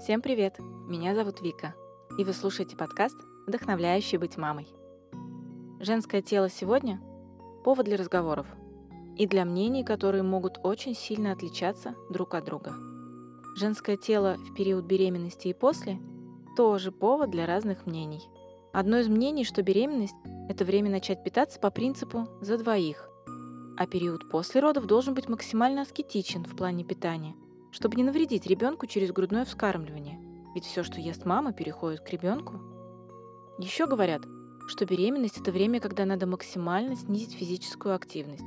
Всем привет! Меня зовут Вика, и вы слушаете подкаст «Вдохновляющий быть мамой». Женское тело сегодня – повод для разговоров и для мнений, которые могут очень сильно отличаться друг от друга. Женское тело в период беременности и после – тоже повод для разных мнений. Одно из мнений, что беременность – это время начать питаться по принципу «за двоих», а период после родов должен быть максимально аскетичен в плане питания – чтобы не навредить ребенку через грудное вскармливание, ведь все, что ест мама, переходит к ребенку. Еще говорят, что беременность – это время, когда надо максимально снизить физическую активность.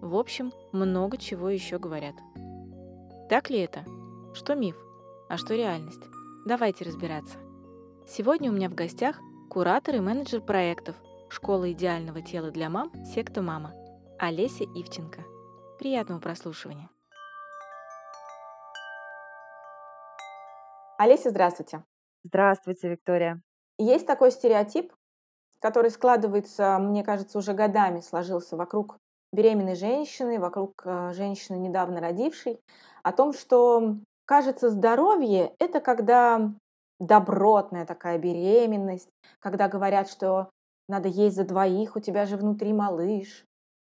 В общем, много чего еще говорят. Так ли это? Что миф? А что реальность? Давайте разбираться. Сегодня у меня в гостях куратор и менеджер проектов «Школа идеального тела для мам. Секта Мама» Олеся Ивченко. Приятного прослушивания. Олеся, здравствуйте. Здравствуйте, Виктория. Есть такой стереотип, который складывается, мне кажется, уже годами сложился вокруг беременной женщины, вокруг э, женщины, недавно родившей, о том, что, кажется, здоровье – это когда добротная такая беременность, когда говорят, что надо есть за двоих, у тебя же внутри малыш,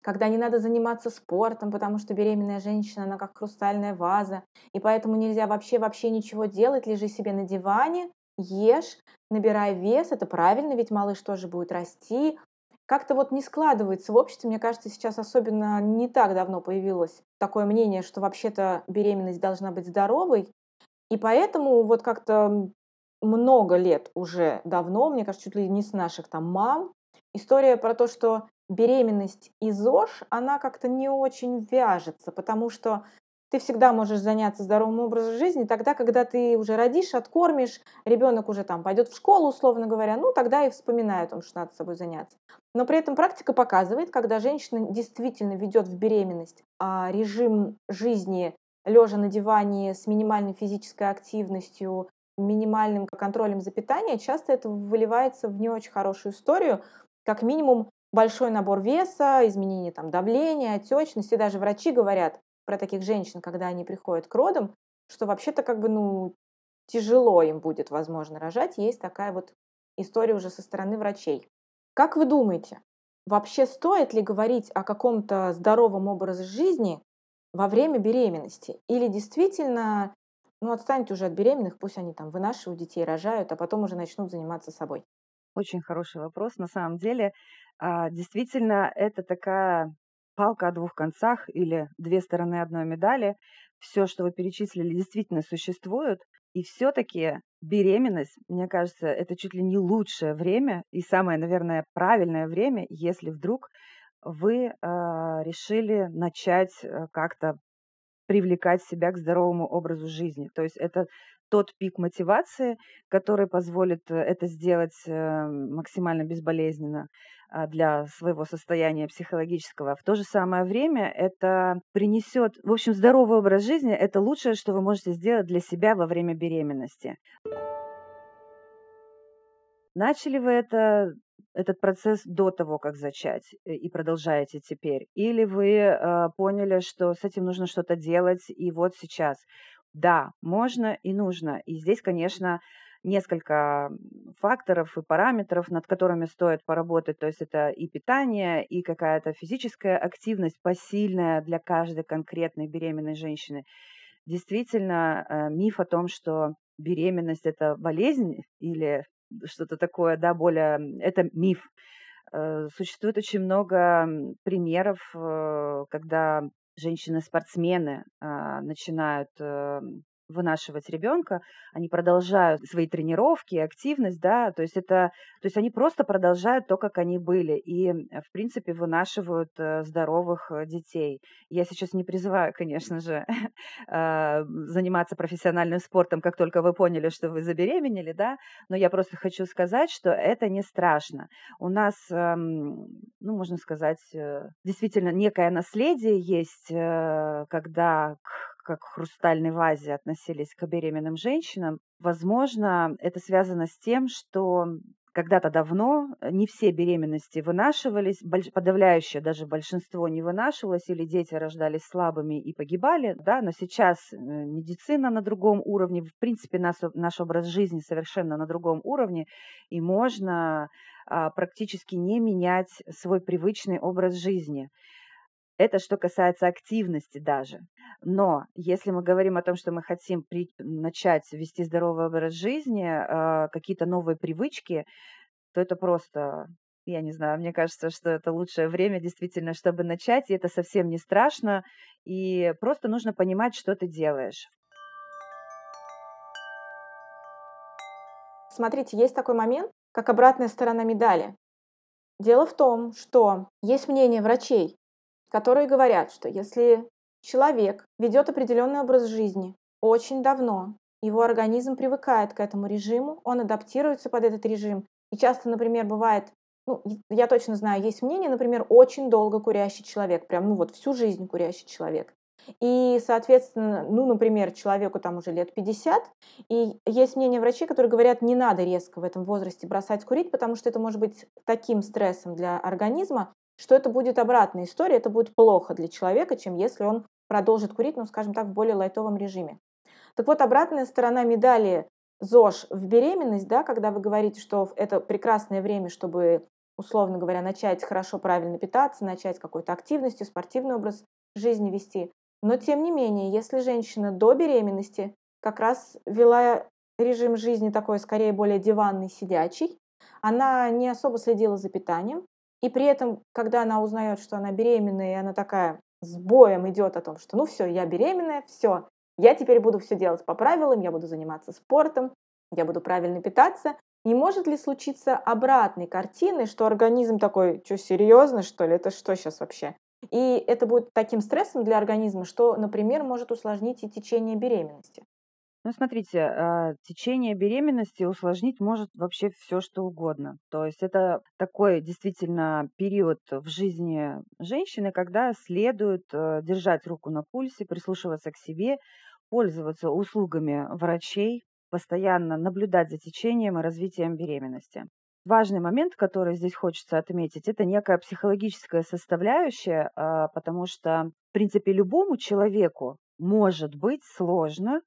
когда не надо заниматься спортом, потому что беременная женщина, она как хрустальная ваза, и поэтому нельзя вообще-вообще ничего делать, лежи себе на диване, ешь, набирай вес, это правильно, ведь малыш тоже будет расти. Как-то вот не складывается в обществе, мне кажется, сейчас особенно не так давно появилось такое мнение, что вообще-то беременность должна быть здоровой, и поэтому вот как-то много лет уже давно, мне кажется, чуть ли не с наших там мам, история про то, что беременность и ЗОЖ, она как-то не очень вяжется, потому что ты всегда можешь заняться здоровым образом жизни тогда, когда ты уже родишь, откормишь, ребенок уже там пойдет в школу, условно говоря, ну тогда и вспоминает он, что надо с собой заняться. Но при этом практика показывает, когда женщина действительно ведет в беременность а режим жизни лежа на диване с минимальной физической активностью, минимальным контролем за питанием, часто это выливается в не очень хорошую историю. Как минимум большой набор веса, изменение там, давления, отечности. Даже врачи говорят про таких женщин, когда они приходят к родам, что вообще-то как бы, ну, тяжело им будет, возможно, рожать. Есть такая вот история уже со стороны врачей. Как вы думаете, вообще стоит ли говорить о каком-то здоровом образе жизни во время беременности? Или действительно, ну, отстаньте уже от беременных, пусть они там вынашивают детей, рожают, а потом уже начнут заниматься собой? Очень хороший вопрос. На самом деле, а, действительно, это такая палка о двух концах или две стороны одной медали. Все, что вы перечислили, действительно существует. И все-таки беременность, мне кажется, это чуть ли не лучшее время и самое, наверное, правильное время, если вдруг вы э, решили начать э, как-то привлекать себя к здоровому образу жизни. То есть это тот пик мотивации, который позволит э, это сделать э, максимально безболезненно а, для своего состояния психологического. В то же самое время это принесет, в общем, здоровый образ жизни – это лучшее, что вы можете сделать для себя во время беременности. Начали вы это, этот процесс до того, как зачать, э, и продолжаете теперь? Или вы э, поняли, что с этим нужно что-то делать, и вот сейчас? Да, можно и нужно. И здесь, конечно, несколько факторов и параметров, над которыми стоит поработать. То есть это и питание, и какая-то физическая активность посильная для каждой конкретной беременной женщины. Действительно, э, миф о том, что беременность это болезнь или что-то такое, да, более, это миф. Э, существует очень много примеров, э, когда женщины-спортсмены а, начинают эм, вынашивать ребенка, они продолжают свои тренировки, активность, да, то есть это, то есть они просто продолжают то, как они были, и, в принципе, вынашивают э, здоровых э, детей. Я сейчас не призываю, конечно же, а, заниматься профессиональным спортом, как только вы поняли, что вы забеременели, да, но я просто хочу сказать, что это не страшно. У нас, ну, можно сказать, э, действительно некое наследие есть, когда к как к хрустальной вазе относились к беременным женщинам. Возможно, это связано с тем, что когда-то давно не все беременности вынашивались, подавляющее даже большинство не вынашивалось, или дети рождались слабыми и погибали, да, но сейчас э, медицина на другом уровне, в принципе наш, наш образ жизни совершенно на другом уровне, и можно а, практически не менять свой привычный образ жизни. Это что касается активности даже. Но если мы говорим о том, что мы хотим при... начать вести здоровый образ жизни, э, какие-то новые привычки, то это просто, я не знаю, мне кажется, что это лучшее время действительно, чтобы начать, и это совсем не страшно, и просто нужно понимать, что ты делаешь. Смотрите, есть такой момент, как обратная сторона медали. Дело в том, что есть мнение врачей, которые говорят, что если человек ведет определенный образ жизни очень давно, его организм привыкает к этому режиму, он адаптируется под этот режим. И часто, например, бывает, ну, я точно знаю, есть мнение, например, очень долго курящий человек, прям, ну вот всю жизнь курящий человек. И, соответственно, ну, например, человеку там уже лет 50, и есть мнение врачей, которые говорят, не надо резко в этом возрасте бросать курить, потому что это может быть таким стрессом для организма, что это будет обратная история, это будет плохо для человека, чем если он продолжит курить, ну, скажем так, в более лайтовом режиме. Так вот, обратная сторона медали ЗОЖ в беременность, да, когда вы говорите, что это прекрасное время, чтобы, условно говоря, начать хорошо, правильно питаться, начать какой-то активностью, спортивный образ жизни вести. Но, тем не менее, если женщина до беременности как раз вела режим жизни такой, скорее, более диванный, сидячий, она не особо следила за питанием, и при этом, когда она узнает, что она беременная, и она такая с боем идет о том, что ну все, я беременная, все, я теперь буду все делать по правилам, я буду заниматься спортом, я буду правильно питаться. Не может ли случиться обратной картины, что организм такой, что серьезно, что ли, это что сейчас вообще? И это будет таким стрессом для организма, что, например, может усложнить и течение беременности. Ну, смотрите, а, течение беременности усложнить может вообще все, что угодно. То есть это такой действительно период в жизни женщины, когда следует э, держать руку на пульсе, прислушиваться к себе, пользоваться услугами врачей, постоянно наблюдать за течением и развитием беременности. Важный момент, который здесь хочется отметить, это некая психологическая составляющая, а, потому что, в принципе, любому человеку может быть сложно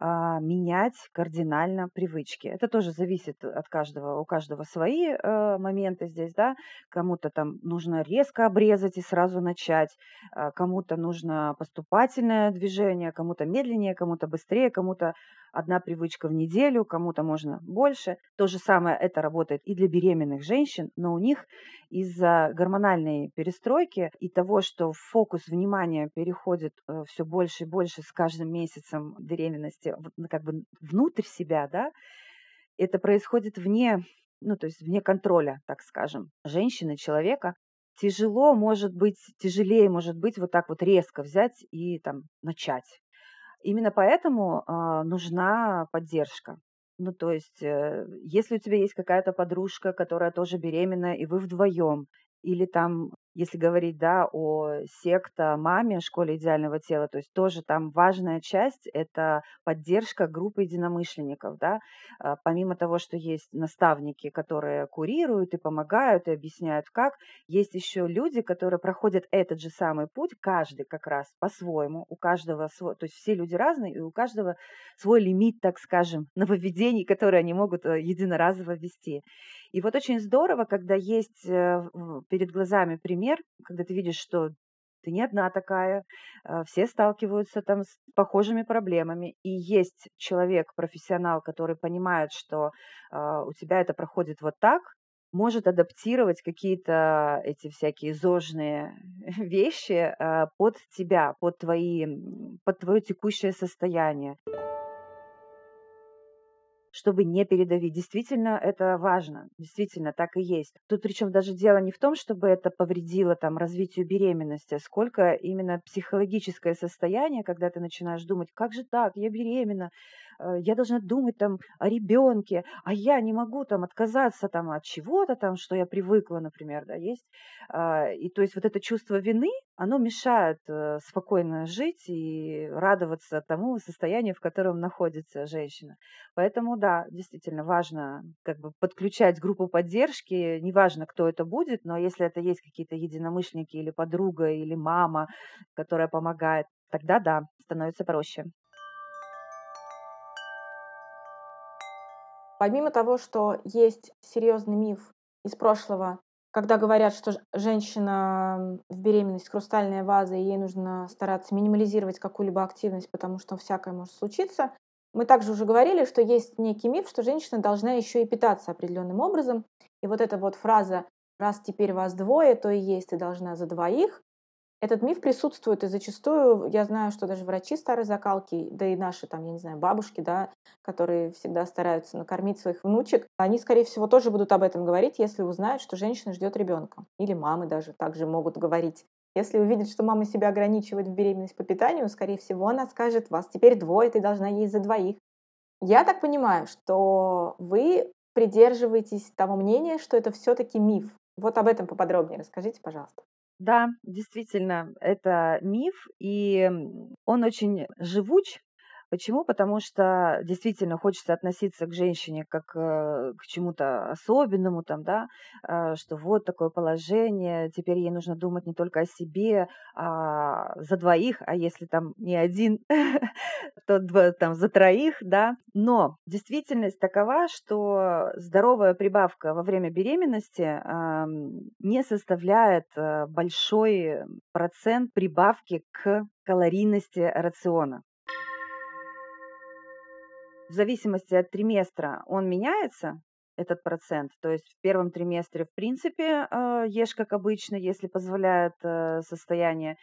а, менять кардинально привычки. Это тоже зависит от каждого, у каждого свои э, моменты здесь, да. Кому-то там нужно резко обрезать и сразу начать, э, кому-то нужно поступательное движение, кому-то медленнее, кому-то быстрее, кому-то одна привычка в неделю, кому-то можно больше. То же самое это работает и для беременных женщин, но у них из-за гормональной перестройки и того, что фокус внимания переходит э, все больше и больше с каждым месяцем беременности ну, как бы внутрь себя, да, это происходит вне, ну, то есть вне контроля, так скажем, женщины, человека. Тяжело может быть, тяжелее может быть вот так вот резко взять и там начать. Именно поэтому э, нужна поддержка. Ну, то есть, э, если у тебя есть какая-то подружка, которая тоже беременна, и вы вдвоем, или там если говорить, да, о секта маме, школе идеального тела, то есть тоже там важная часть – это поддержка группы единомышленников, да, а, помимо того, что есть наставники, которые курируют и помогают, и объясняют как, есть еще люди, которые проходят этот же самый путь, каждый как раз по-своему, у каждого свой, то есть все люди разные, и у каждого свой лимит, так скажем, нововведений, которые они могут э, единоразово ввести. И вот очень здорово, когда есть э, перед глазами пример, когда ты видишь, что ты не одна такая, э, все сталкиваются там с похожими проблемами, и есть человек, профессионал, который понимает, что э, у тебя это проходит вот так, может адаптировать какие-то эти всякие зожные вещи под тебя, под, твои, под твое текущее состояние чтобы не передавить. Действительно, это важно. Действительно, так и есть. Тут причем даже дело не в том, чтобы это повредило там развитию беременности, а сколько именно психологическое состояние, когда ты начинаешь думать, как же так, я беременна, я должна думать там о ребенке, а я не могу там отказаться там от чего-то там, что я привыкла, например, да, есть. А, и то есть вот это чувство вины, оно мешает э, спокойно жить и радоваться тому состоянию, в котором находится женщина. Поэтому, да, действительно важно как бы подключать группу поддержки, неважно, кто это будет, но если это есть какие-то единомышленники или подруга, или мама, которая помогает, тогда да, становится проще. Помимо того, что есть серьезный миф из прошлого, когда говорят, что женщина в беременность хрустальная ваза, и ей нужно стараться минимализировать какую-либо активность, потому что всякое может случиться. Мы также уже говорили, что есть некий миф, что женщина должна еще и питаться определенным образом. И вот эта вот фраза «раз теперь вас двое, то и есть ты должна за двоих», этот миф присутствует, и зачастую я знаю, что даже врачи старой закалки, да и наши, там, я не знаю, бабушки, да, которые всегда стараются накормить своих внучек, они, скорее всего, тоже будут об этом говорить, если узнают, что женщина ждет ребенка. Или мамы даже также могут говорить. Если увидят, что мама себя ограничивает в беременность по питанию, скорее всего, она скажет, вас теперь двое, ты должна есть за двоих. Я так понимаю, что вы придерживаетесь того мнения, что это все-таки миф. Вот об этом поподробнее расскажите, пожалуйста. Да, действительно, это миф, и он очень живуч, Почему? Потому что действительно хочется относиться к женщине как э, к чему-то особенному, там, да, э, что вот такое положение, теперь ей нужно думать не только о себе, а за двоих, а если там не один, то там за троих, да. Но действительность такова, что здоровая прибавка во время беременности не составляет э, большой процент прибавки к калорийности рациона в зависимости от триместра он меняется, этот процент. То есть в первом триместре, в принципе, э, ешь как обычно, если позволяет э, состояние.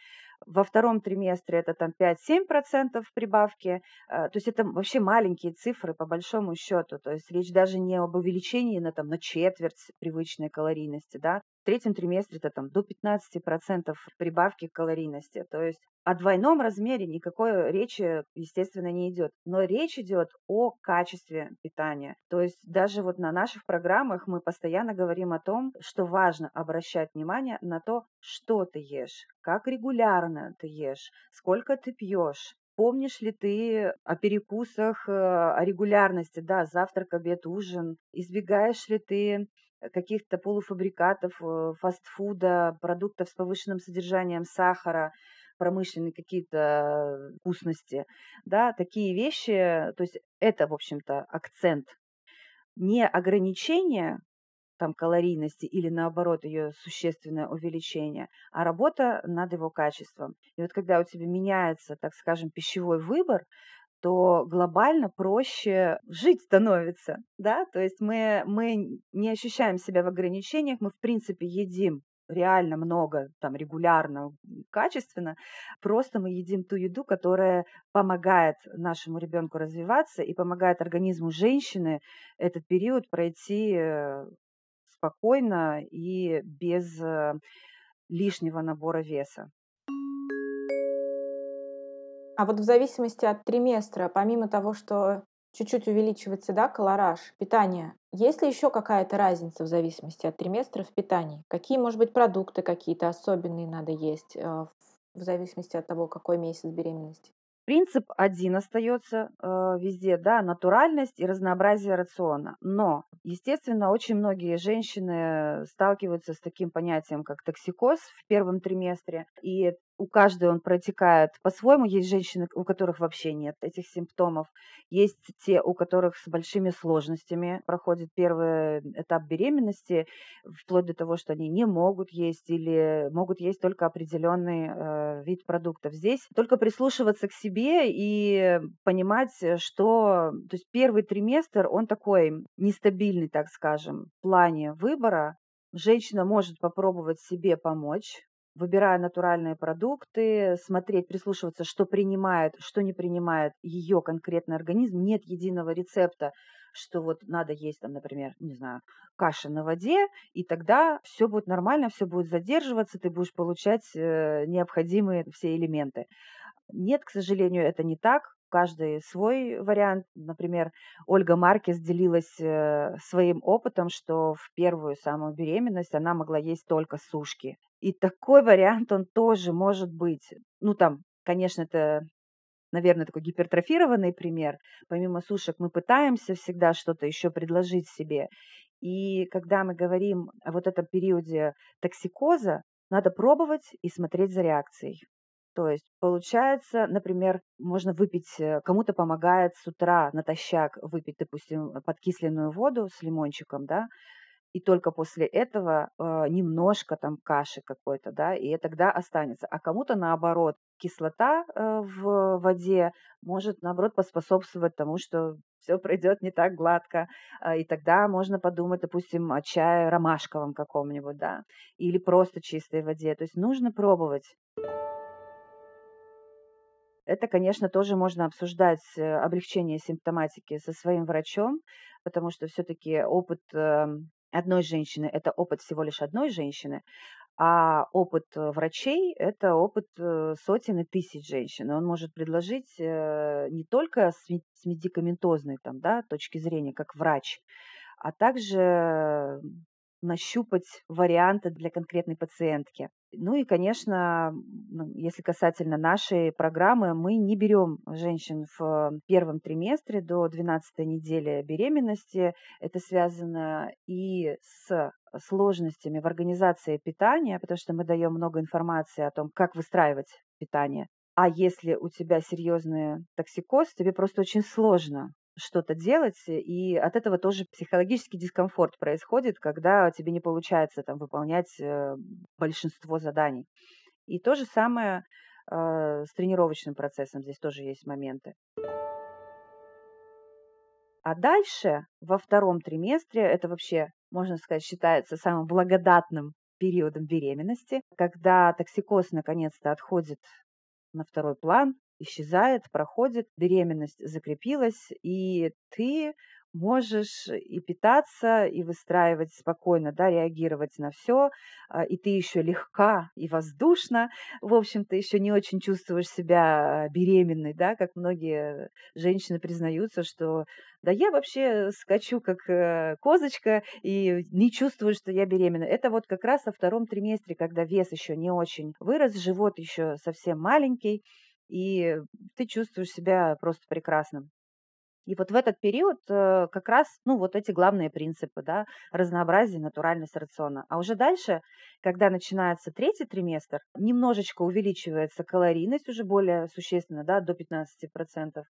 Во втором триместре это там 5-7% прибавки. Э, то есть это вообще маленькие цифры по большому счету. То есть речь даже не об увеличении на, там, на четверть привычной калорийности. Да? Третьем триместре это там до 15% прибавки калорийности. То есть о двойном размере никакой речи, естественно, не идет. Но речь идет о качестве питания. То есть даже вот на наших программах мы постоянно говорим о том, что важно обращать внимание на то, что ты ешь, как регулярно ты ешь, сколько ты пьешь, Помнишь ли ты о перекусах, э, о регулярности, да, завтрак, обед, ужин? Избегаешь ли ты каких-то полуфабрикатов, э, фастфуда, продуктов с повышенным содержанием сахара, промышленные какие-то вкусности, да, такие вещи, то есть это, в общем-то, акцент. Не ограничение там калорийности или наоборот ее существенное увеличение, а работа над его качеством. И вот когда у тебя меняется, так скажем, пищевой выбор, то глобально проще жить становится, да, то есть мы, мы не ощущаем себя в ограничениях, мы в принципе едим реально много, там, регулярно, качественно, просто мы едим ту еду, которая помогает нашему ребенку развиваться и помогает организму женщины этот период пройти э, спокойно и без э, лишнего набора веса. А вот в зависимости от триместра, помимо того, что чуть-чуть увеличивается, да, колораж, питание, есть ли еще какая-то разница в зависимости от триместра в питании? Какие, может быть, продукты какие-то особенные надо есть э, в зависимости от того, какой месяц беременности? Принцип один остается э, везде, да, натуральность и разнообразие рациона. Но, естественно, очень многие женщины сталкиваются с таким понятием, как токсикоз в первом триместре. И у каждой он протекает по-своему. Есть женщины, у которых вообще нет этих симптомов. Есть те, у которых с большими сложностями проходит первый этап беременности, вплоть до того, что они не могут есть или могут есть только определенный э, вид продуктов. Здесь только прислушиваться к себе и понимать, что то есть первый триместр, он такой нестабильный, так скажем, в плане выбора. Женщина может попробовать себе помочь, выбирая натуральные продукты, смотреть, прислушиваться, что принимает, что не принимает ее конкретный организм. Нет единого рецепта, что вот надо есть там, например, не знаю, каша на воде, и тогда все будет нормально, все будет задерживаться, ты будешь получать э, необходимые все элементы. Нет, к сожалению, это не так. Каждый свой вариант. Например, Ольга Маркес делилась э, своим опытом, что в первую самую беременность она могла есть только сушки. И такой вариант, он тоже может быть. Ну, там, конечно, это наверное, такой гипертрофированный пример. Помимо сушек мы пытаемся всегда что-то еще предложить себе. И когда мы говорим о вот этом периоде токсикоза, надо пробовать и смотреть за реакцией. То есть получается, например, можно выпить, э, кому-то помогает с утра натощак выпить, допустим, подкисленную воду с лимончиком, да, и только после этого э, немножко там каши какой-то, да, и тогда останется. А кому-то наоборот кислота э, в воде может наоборот поспособствовать тому, что все пройдет не так гладко, э, и тогда можно подумать, допустим, о чае ромашковом каком-нибудь, да, или просто чистой воде. То есть нужно пробовать. Это, конечно, тоже можно обсуждать э, облегчение симптоматики со своим врачом, потому что все-таки опыт эм, одной женщины– это опыт всего лишь одной женщины, а опыт э, врачей– это опыт э, сотен и тысяч женщин. И он может предложить не только с медикаментозной там, да, точки зрения, как врач, а также нащупать варианты для конкретной пациентки. Ну и, конечно, ну, если касательно нашей программы, мы не берем женщин в первом триместре до 12 недели беременности. Это связано и с сложностями в организации питания, потому что мы даем много информации о том, как выстраивать питание. А если у тебя серьезный токсикоз, тебе просто очень сложно что-то делать, и от этого тоже психологический дискомфорт происходит, когда тебе не получается там выполнять э, большинство заданий. И то же самое э, с тренировочным процессом, здесь тоже есть моменты. А дальше, во втором триместре, это вообще, можно сказать, считается самым благодатным периодом беременности, когда токсикоз наконец-то отходит на второй план, исчезает, проходит, беременность закрепилась, и ты можешь и питаться, и выстраивать спокойно, да, реагировать на все, а, и ты еще легка и воздушна, в общем-то, еще не очень чувствуешь себя беременной, да, как многие женщины признаются, что да я вообще скачу как э, козочка и не чувствую, что я беременна. Это вот как раз во втором триместре, когда вес еще не очень вырос, живот еще совсем маленький, и ты чувствуешь себя просто прекрасным. И вот в этот период э, как раз, ну, вот эти главные принципы, да, разнообразие, натуральность рациона. А уже дальше, когда начинается третий триместр, немножечко увеличивается калорийность уже более существенно, да, до 15%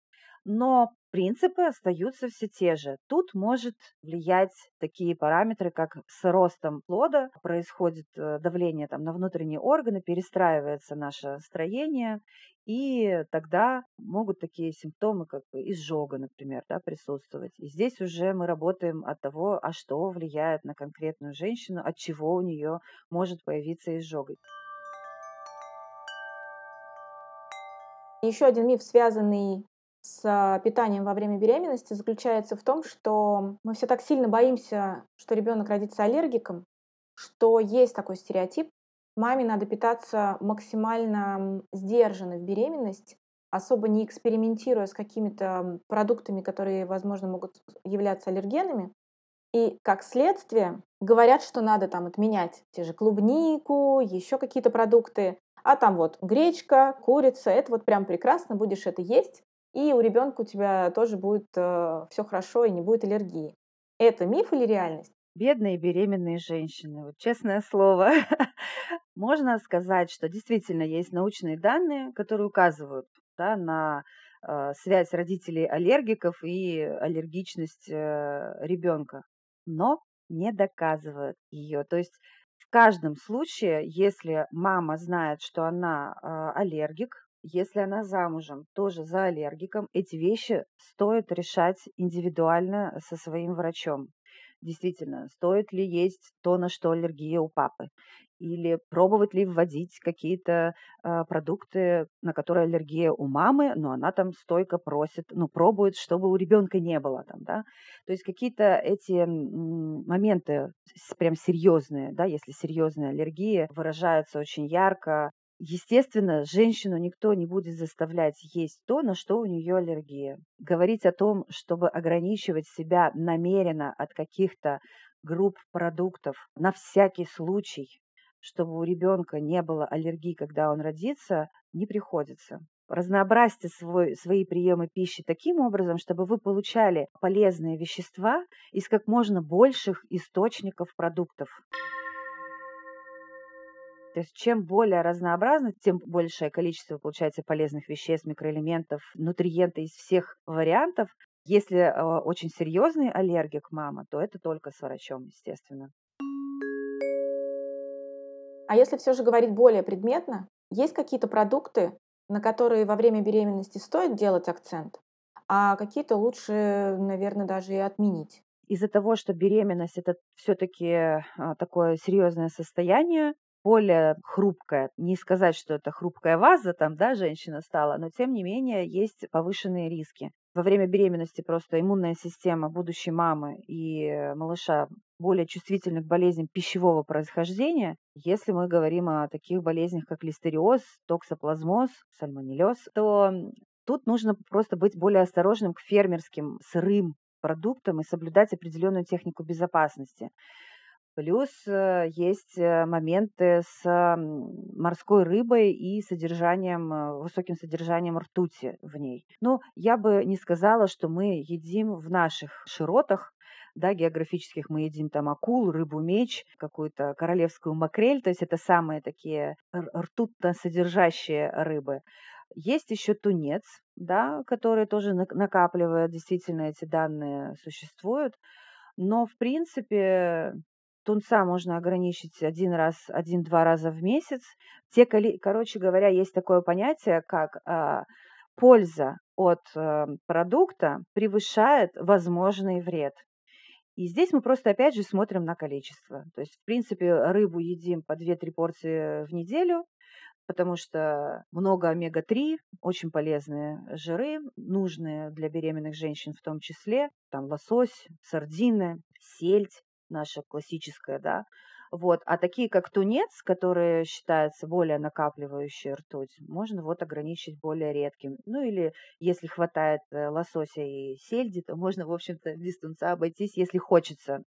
но принципы остаются все те же. Тут может влиять такие параметры, как с ростом плода происходит э, давление там, на внутренние органы, перестраивается наше строение, и тогда могут такие симптомы, как изжога, например, да, присутствовать. И здесь уже мы работаем от того, а что влияет на конкретную женщину, от чего у нее может появиться изжога. Еще один миф, связанный с питанием во время беременности заключается в том, что мы все так сильно боимся, что ребенок родится аллергиком, что есть такой стереотип. Маме надо питаться максимально сдержанно в беременность, особо не экспериментируя с какими-то продуктами, которые, возможно, могут являться аллергенами. И как следствие говорят, что надо там отменять те же клубнику, еще какие-то продукты, а там вот гречка, курица, это вот прям прекрасно, будешь это есть, и у ребенка у тебя тоже будет э, все хорошо и не будет аллергии. Это миф или реальность? Бедные беременные женщины, вот честное слово. Можно сказать, что действительно есть научные данные, которые указывают да, на э, связь родителей аллергиков и аллергичность э, ребенка, но не доказывают ее. То есть в каждом случае, если мама знает, что она э, аллергик, если она замужем, тоже за аллергиком, эти вещи стоит решать индивидуально со своим врачом. Действительно, стоит ли есть то, на что аллергия у папы? Или пробовать ли вводить какие-то э, продукты, на которые аллергия у мамы, но она там стойко просит, ну, пробует, чтобы у ребенка не было там, да. То есть какие-то эти моменты прям серьезные, да, если серьезная аллергия выражаются очень ярко, Естественно, женщину никто не будет заставлять есть то, на что у нее аллергия. Говорить о том, чтобы ограничивать себя намеренно от каких-то групп продуктов на всякий случай, чтобы у ребенка не было аллергии, когда он родится, не приходится. Разнообразьте свой, свои приемы пищи таким образом, чтобы вы получали полезные вещества из как можно больших источников продуктов. То есть чем более разнообразно, тем большее количество получается полезных веществ, микроэлементов, нутриенты из всех вариантов. Если э, очень серьезный аллергик мама, то это только с врачом, естественно. А если все же говорить более предметно, есть какие-то продукты, на которые во время беременности стоит делать акцент, а какие-то лучше, наверное, даже и отменить? Из-за того, что беременность это все-таки а, такое серьезное состояние, более хрупкая. Не сказать, что это хрупкая ваза, там, да, женщина стала, но тем не менее есть повышенные риски. Во время беременности просто иммунная система будущей мамы и малыша более чувствительны к болезням пищевого происхождения. Если мы говорим о таких болезнях, как листериоз, токсоплазмоз, сальмонеллез, то тут нужно просто быть более осторожным к фермерским сырым продуктам и соблюдать определенную технику безопасности. Плюс э, есть э, моменты с морской рыбой и содержанием, э, высоким содержанием ртути в ней. Но я бы не сказала, что мы едим в наших широтах, да, географических мы едим там акул, рыбу меч, какую-то королевскую макрель, то есть это самые такие ртутно содержащие рыбы. Есть еще тунец, да, который тоже накапливает, действительно эти данные существуют. Но, в принципе, тунца можно ограничить один раз, один-два раза в месяц. Те, короче говоря, есть такое понятие, как а, польза от а, продукта превышает возможный вред. И здесь мы просто опять же смотрим на количество. То есть, в принципе, рыбу едим по 2-3 порции в неделю, потому что много омега-3, очень полезные жиры, нужные для беременных женщин в том числе. Там лосось, сардины, сельдь наша классическая, да, вот. А такие, как тунец, которые считаются более накапливающие ртуть, можно вот ограничить более редким. Ну или если хватает э, лосося и сельди, то можно, в общем-то, без тунца обойтись, если хочется.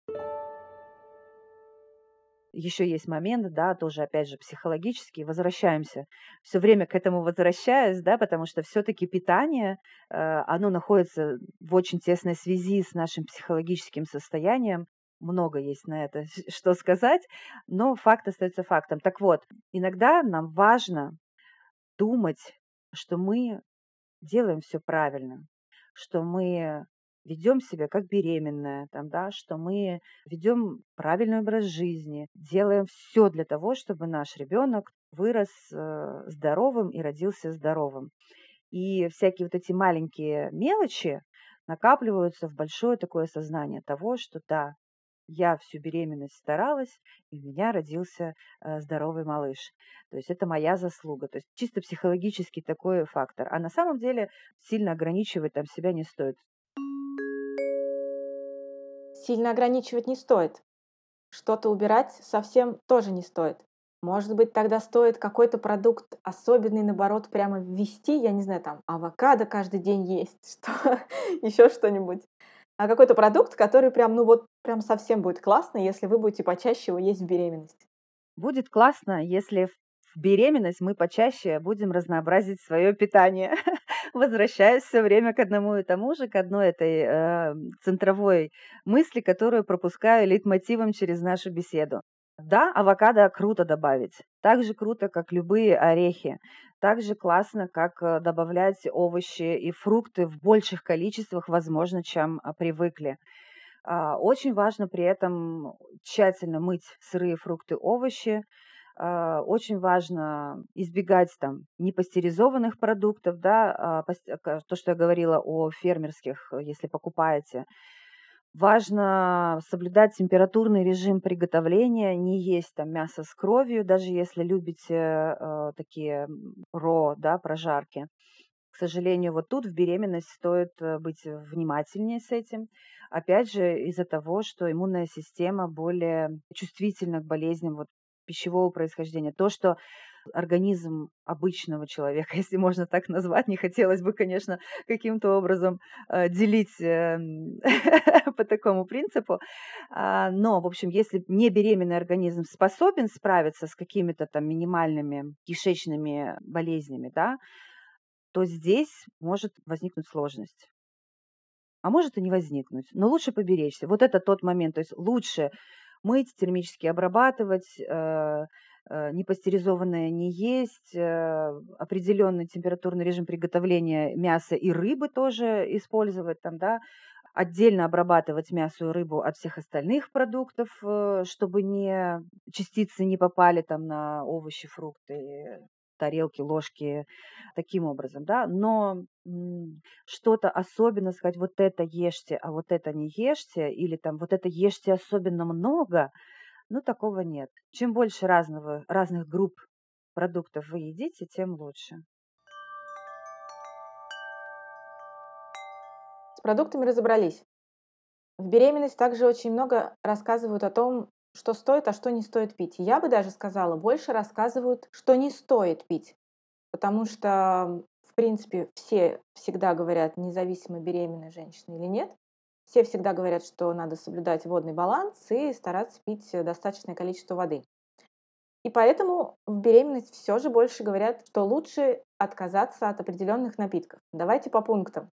Еще есть момент, да, тоже опять же психологический, возвращаемся, все время к этому возвращаясь, да, потому что все-таки питание, э, оно находится в очень тесной связи с нашим психологическим состоянием, много есть на это что сказать, но факт остается фактом. Так вот, иногда нам важно думать, что мы делаем все правильно, что мы ведем себя как беременная, там, да, что мы ведем правильный образ жизни, делаем все для того, чтобы наш ребенок вырос э, здоровым и родился здоровым. И всякие вот эти маленькие мелочи накапливаются в большое такое сознание того, что да, я всю беременность старалась, и у меня родился э, здоровый малыш. То есть это моя заслуга. То есть чисто психологический такой фактор. А на самом деле сильно ограничивать там себя не стоит. Сильно ограничивать не стоит. Что-то убирать совсем тоже не стоит. Может быть, тогда стоит какой-то продукт особенный, наоборот, прямо ввести, я не знаю, там, авокадо каждый день есть, что еще что-нибудь а какой-то продукт, который прям, ну вот, прям совсем будет классно, если вы будете почаще его есть в беременность. Будет классно, если в беременность мы почаще будем разнообразить свое питание, возвращаясь все время к одному и тому же, к одной этой э, центровой мысли, которую пропускаю лейтмотивом через нашу беседу. Да, авокадо круто добавить. Так же круто, как любые орехи. Так же классно, как э, добавлять овощи и фрукты в больших количествах, возможно, чем а, привыкли. А, очень важно при этом тщательно мыть сырые фрукты, овощи. А, очень важно избегать там непастеризованных продуктов, да, то, что я говорила о фермерских, если покупаете Важно соблюдать температурный режим приготовления, не есть там мясо с кровью, даже если любите э, такие ро, да, прожарки. К сожалению, вот тут в беременность стоит э, быть внимательнее с этим. Опять же, из-за того, что иммунная система более чувствительна к болезням вот, пищевого происхождения. То, что организм обычного человека, если можно так назвать. Не хотелось бы, конечно, каким-то образом э, делить э, по такому принципу. А, но, в общем, если не беременный организм способен справиться с какими-то там минимальными кишечными болезнями, да, то здесь может возникнуть сложность. А может и не возникнуть. Но лучше поберечься. Вот это тот момент. То есть лучше мыть, термически обрабатывать, э, непастеризованное не есть, э, определенный температурный режим приготовления мяса и рыбы тоже использовать там, да, отдельно обрабатывать мясо и рыбу от всех остальных продуктов, чтобы не частицы не попали там на овощи, фрукты, тарелки, ложки, таким образом, да, но что-то особенно сказать, вот это ешьте, а вот это не ешьте, или там вот это ешьте особенно много, ну, такого нет. Чем больше разного, разных групп продуктов вы едите, тем лучше. С продуктами разобрались. В беременность также очень много рассказывают о том, что стоит, а что не стоит пить. Я бы даже сказала, больше рассказывают, что не стоит пить. Потому что, в принципе, все всегда говорят, независимо беременная женщина или нет, все всегда говорят, что надо соблюдать водный баланс и стараться пить достаточное количество воды. И поэтому в беременность все же больше говорят, что лучше отказаться от определенных напитков. Давайте по пунктам.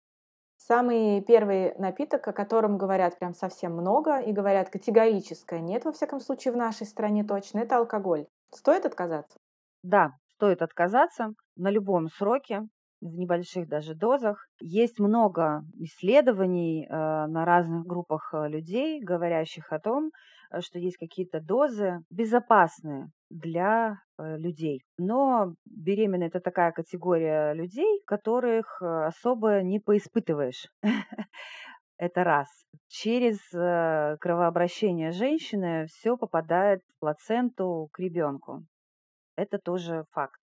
Самый первый напиток, о котором говорят прям совсем много и говорят категорическое нет, во всяком случае в нашей стране точно, это алкоголь. Стоит отказаться? Да, стоит отказаться на любом сроке, в небольших даже дозах. Есть много исследований э, на разных группах э, людей, говорящих о том, э, что есть какие-то дозы безопасные для людей. Но беременные это такая категория людей, которых особо не поиспытываешь. Это раз. Через кровообращение женщины все попадает в плаценту к ребенку. Это тоже факт.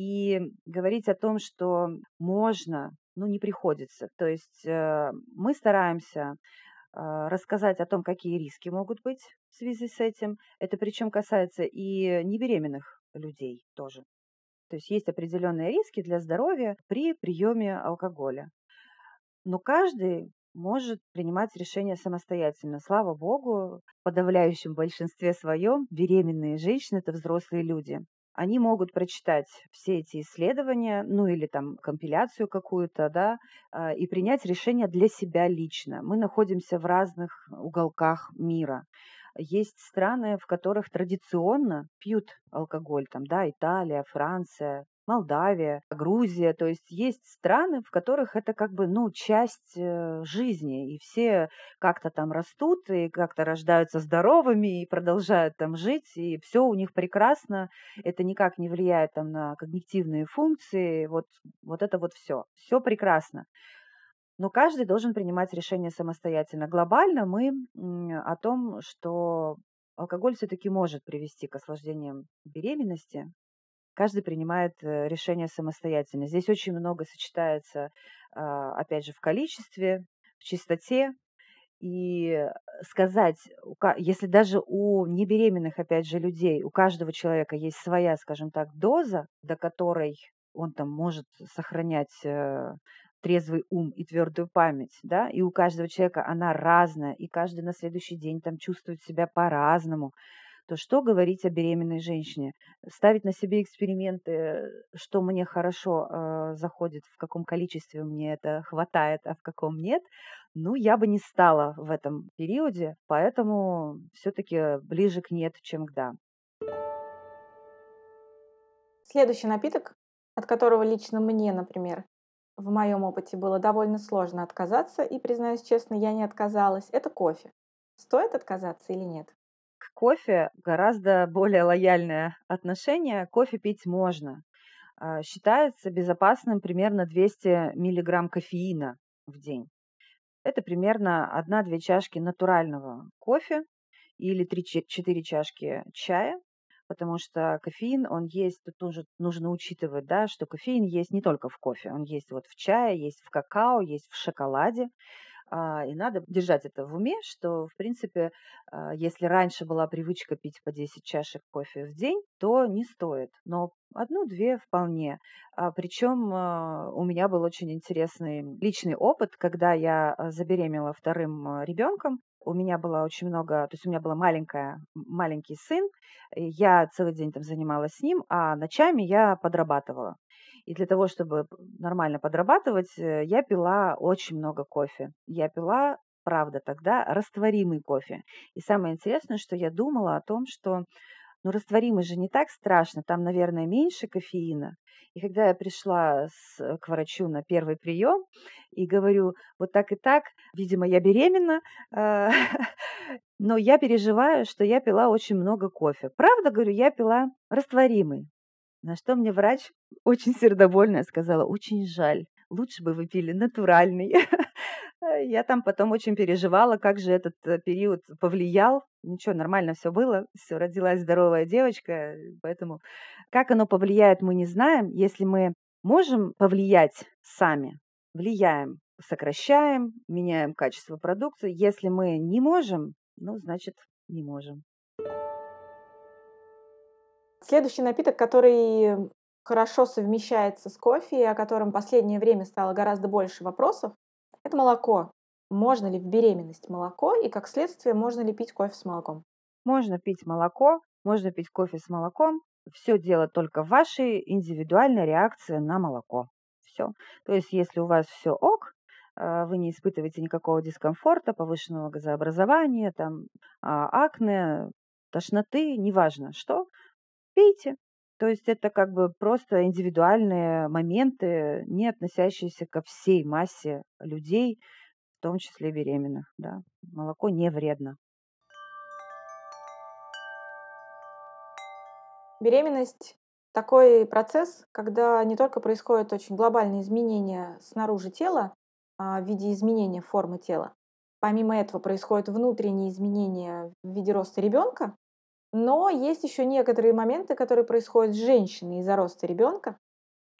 И говорить о том, что можно, ну, не приходится. То есть мы стараемся а, рассказать о том, какие риски могут быть в связи с этим. Это причем касается и небеременных людей тоже. То есть есть определенные риски для здоровья при приеме алкоголя. Но каждый может принимать решение самостоятельно. Слава богу, в подавляющем большинстве своем беременные женщины – это взрослые люди они могут прочитать все эти исследования, ну или там компиляцию какую-то, да, а, и принять решение для себя лично. Мы находимся в разных уголках мира. Есть страны, в которых традиционно пьют алкоголь, там, да, Италия, Франция, Молдавия, Грузия. То есть есть страны, в которых это как бы, ну, часть э, жизни. И все как-то там растут, и как-то рождаются здоровыми, и продолжают там жить, и все у них прекрасно. Это никак не влияет там на когнитивные функции. Вот, вот это вот все. Все прекрасно. Но каждый должен принимать решение самостоятельно. Глобально мы о том, что алкоголь все-таки может привести к осложнениям беременности, каждый принимает э, решение самостоятельно. Здесь очень много сочетается, а, опять же, в количестве, в чистоте. И сказать, если даже у небеременных, опять же, людей, у каждого человека есть своя, скажем так, доза, до которой он там может сохранять э, трезвый ум и твердую память, да, и у каждого человека она разная, и каждый на следующий день там чувствует себя по-разному то что говорить о беременной женщине? Ставить на себе эксперименты, что мне хорошо э, заходит, в каком количестве мне это хватает, а в каком нет, ну, я бы не стала в этом периоде, поэтому все-таки ближе к нет, чем к да. Следующий напиток, от которого лично мне, например, в моем опыте было довольно сложно отказаться, и, признаюсь честно, я не отказалась, это кофе. Стоит отказаться или нет? Кофе гораздо более лояльное отношение. Кофе пить можно. А, считается безопасным примерно 200 миллиграмм кофеина в день. Это примерно 1-2 чашки натурального кофе или 3-4 чашки чая, потому что кофеин, он есть, тут тоже нужно учитывать, да, что кофеин есть не только в кофе, он есть вот в чае, есть в какао, есть в шоколаде. А, и надо держать это в уме, что, в принципе, а, если раньше была привычка пить по 10 чашек кофе в день, то не стоит. Но одну-две вполне. А, причем у меня был очень интересный личный опыт, когда я забеременела вторым ребенком. У меня было очень много, то есть у меня маленькая, маленький сын, я целый день там занималась с ним, а ночами я подрабатывала. И для того, чтобы нормально подрабатывать, э, я пила очень много кофе. Я пила, правда, тогда растворимый кофе. И самое интересное, что я думала о том, что ну, растворимый же не так страшно, там, наверное, меньше кофеина. И когда я пришла с, э, к врачу на первый прием и говорю, вот так и так, видимо, я беременна, э, но я переживаю, что я пила очень много кофе. Правда, говорю, я пила растворимый. На что мне врач очень сердобольно сказала, очень жаль, лучше бы вы пили натуральный. Я там потом очень переживала, как же этот э, период повлиял. Ничего, нормально все было, все, родилась здоровая девочка, поэтому как оно повлияет, мы не знаем. Если мы можем повлиять сами, влияем, сокращаем, меняем качество продукции. Если мы не можем, ну, значит, не можем. Следующий напиток, который хорошо совмещается с кофе, и о котором в последнее время стало гораздо больше вопросов, это молоко. Можно ли в беременность молоко и, как следствие, можно ли пить кофе с молоком? Можно пить молоко, можно пить кофе с молоком. Все дело только в вашей индивидуальной реакции на молоко. Все. То есть, если у вас все ок, э, вы не испытываете никакого дискомфорта, повышенного газообразования, там, а, акне, тошноты, неважно что, пейте. То есть это как бы просто индивидуальные моменты, не относящиеся ко всей массе людей, в том числе беременных. Да. Молоко не вредно. Беременность – такой процесс, когда не только происходят очень глобальные изменения снаружи тела а, в виде изменения формы тела, помимо этого происходят внутренние изменения в виде роста ребенка, но есть еще некоторые моменты, которые происходят с женщиной из-за роста ребенка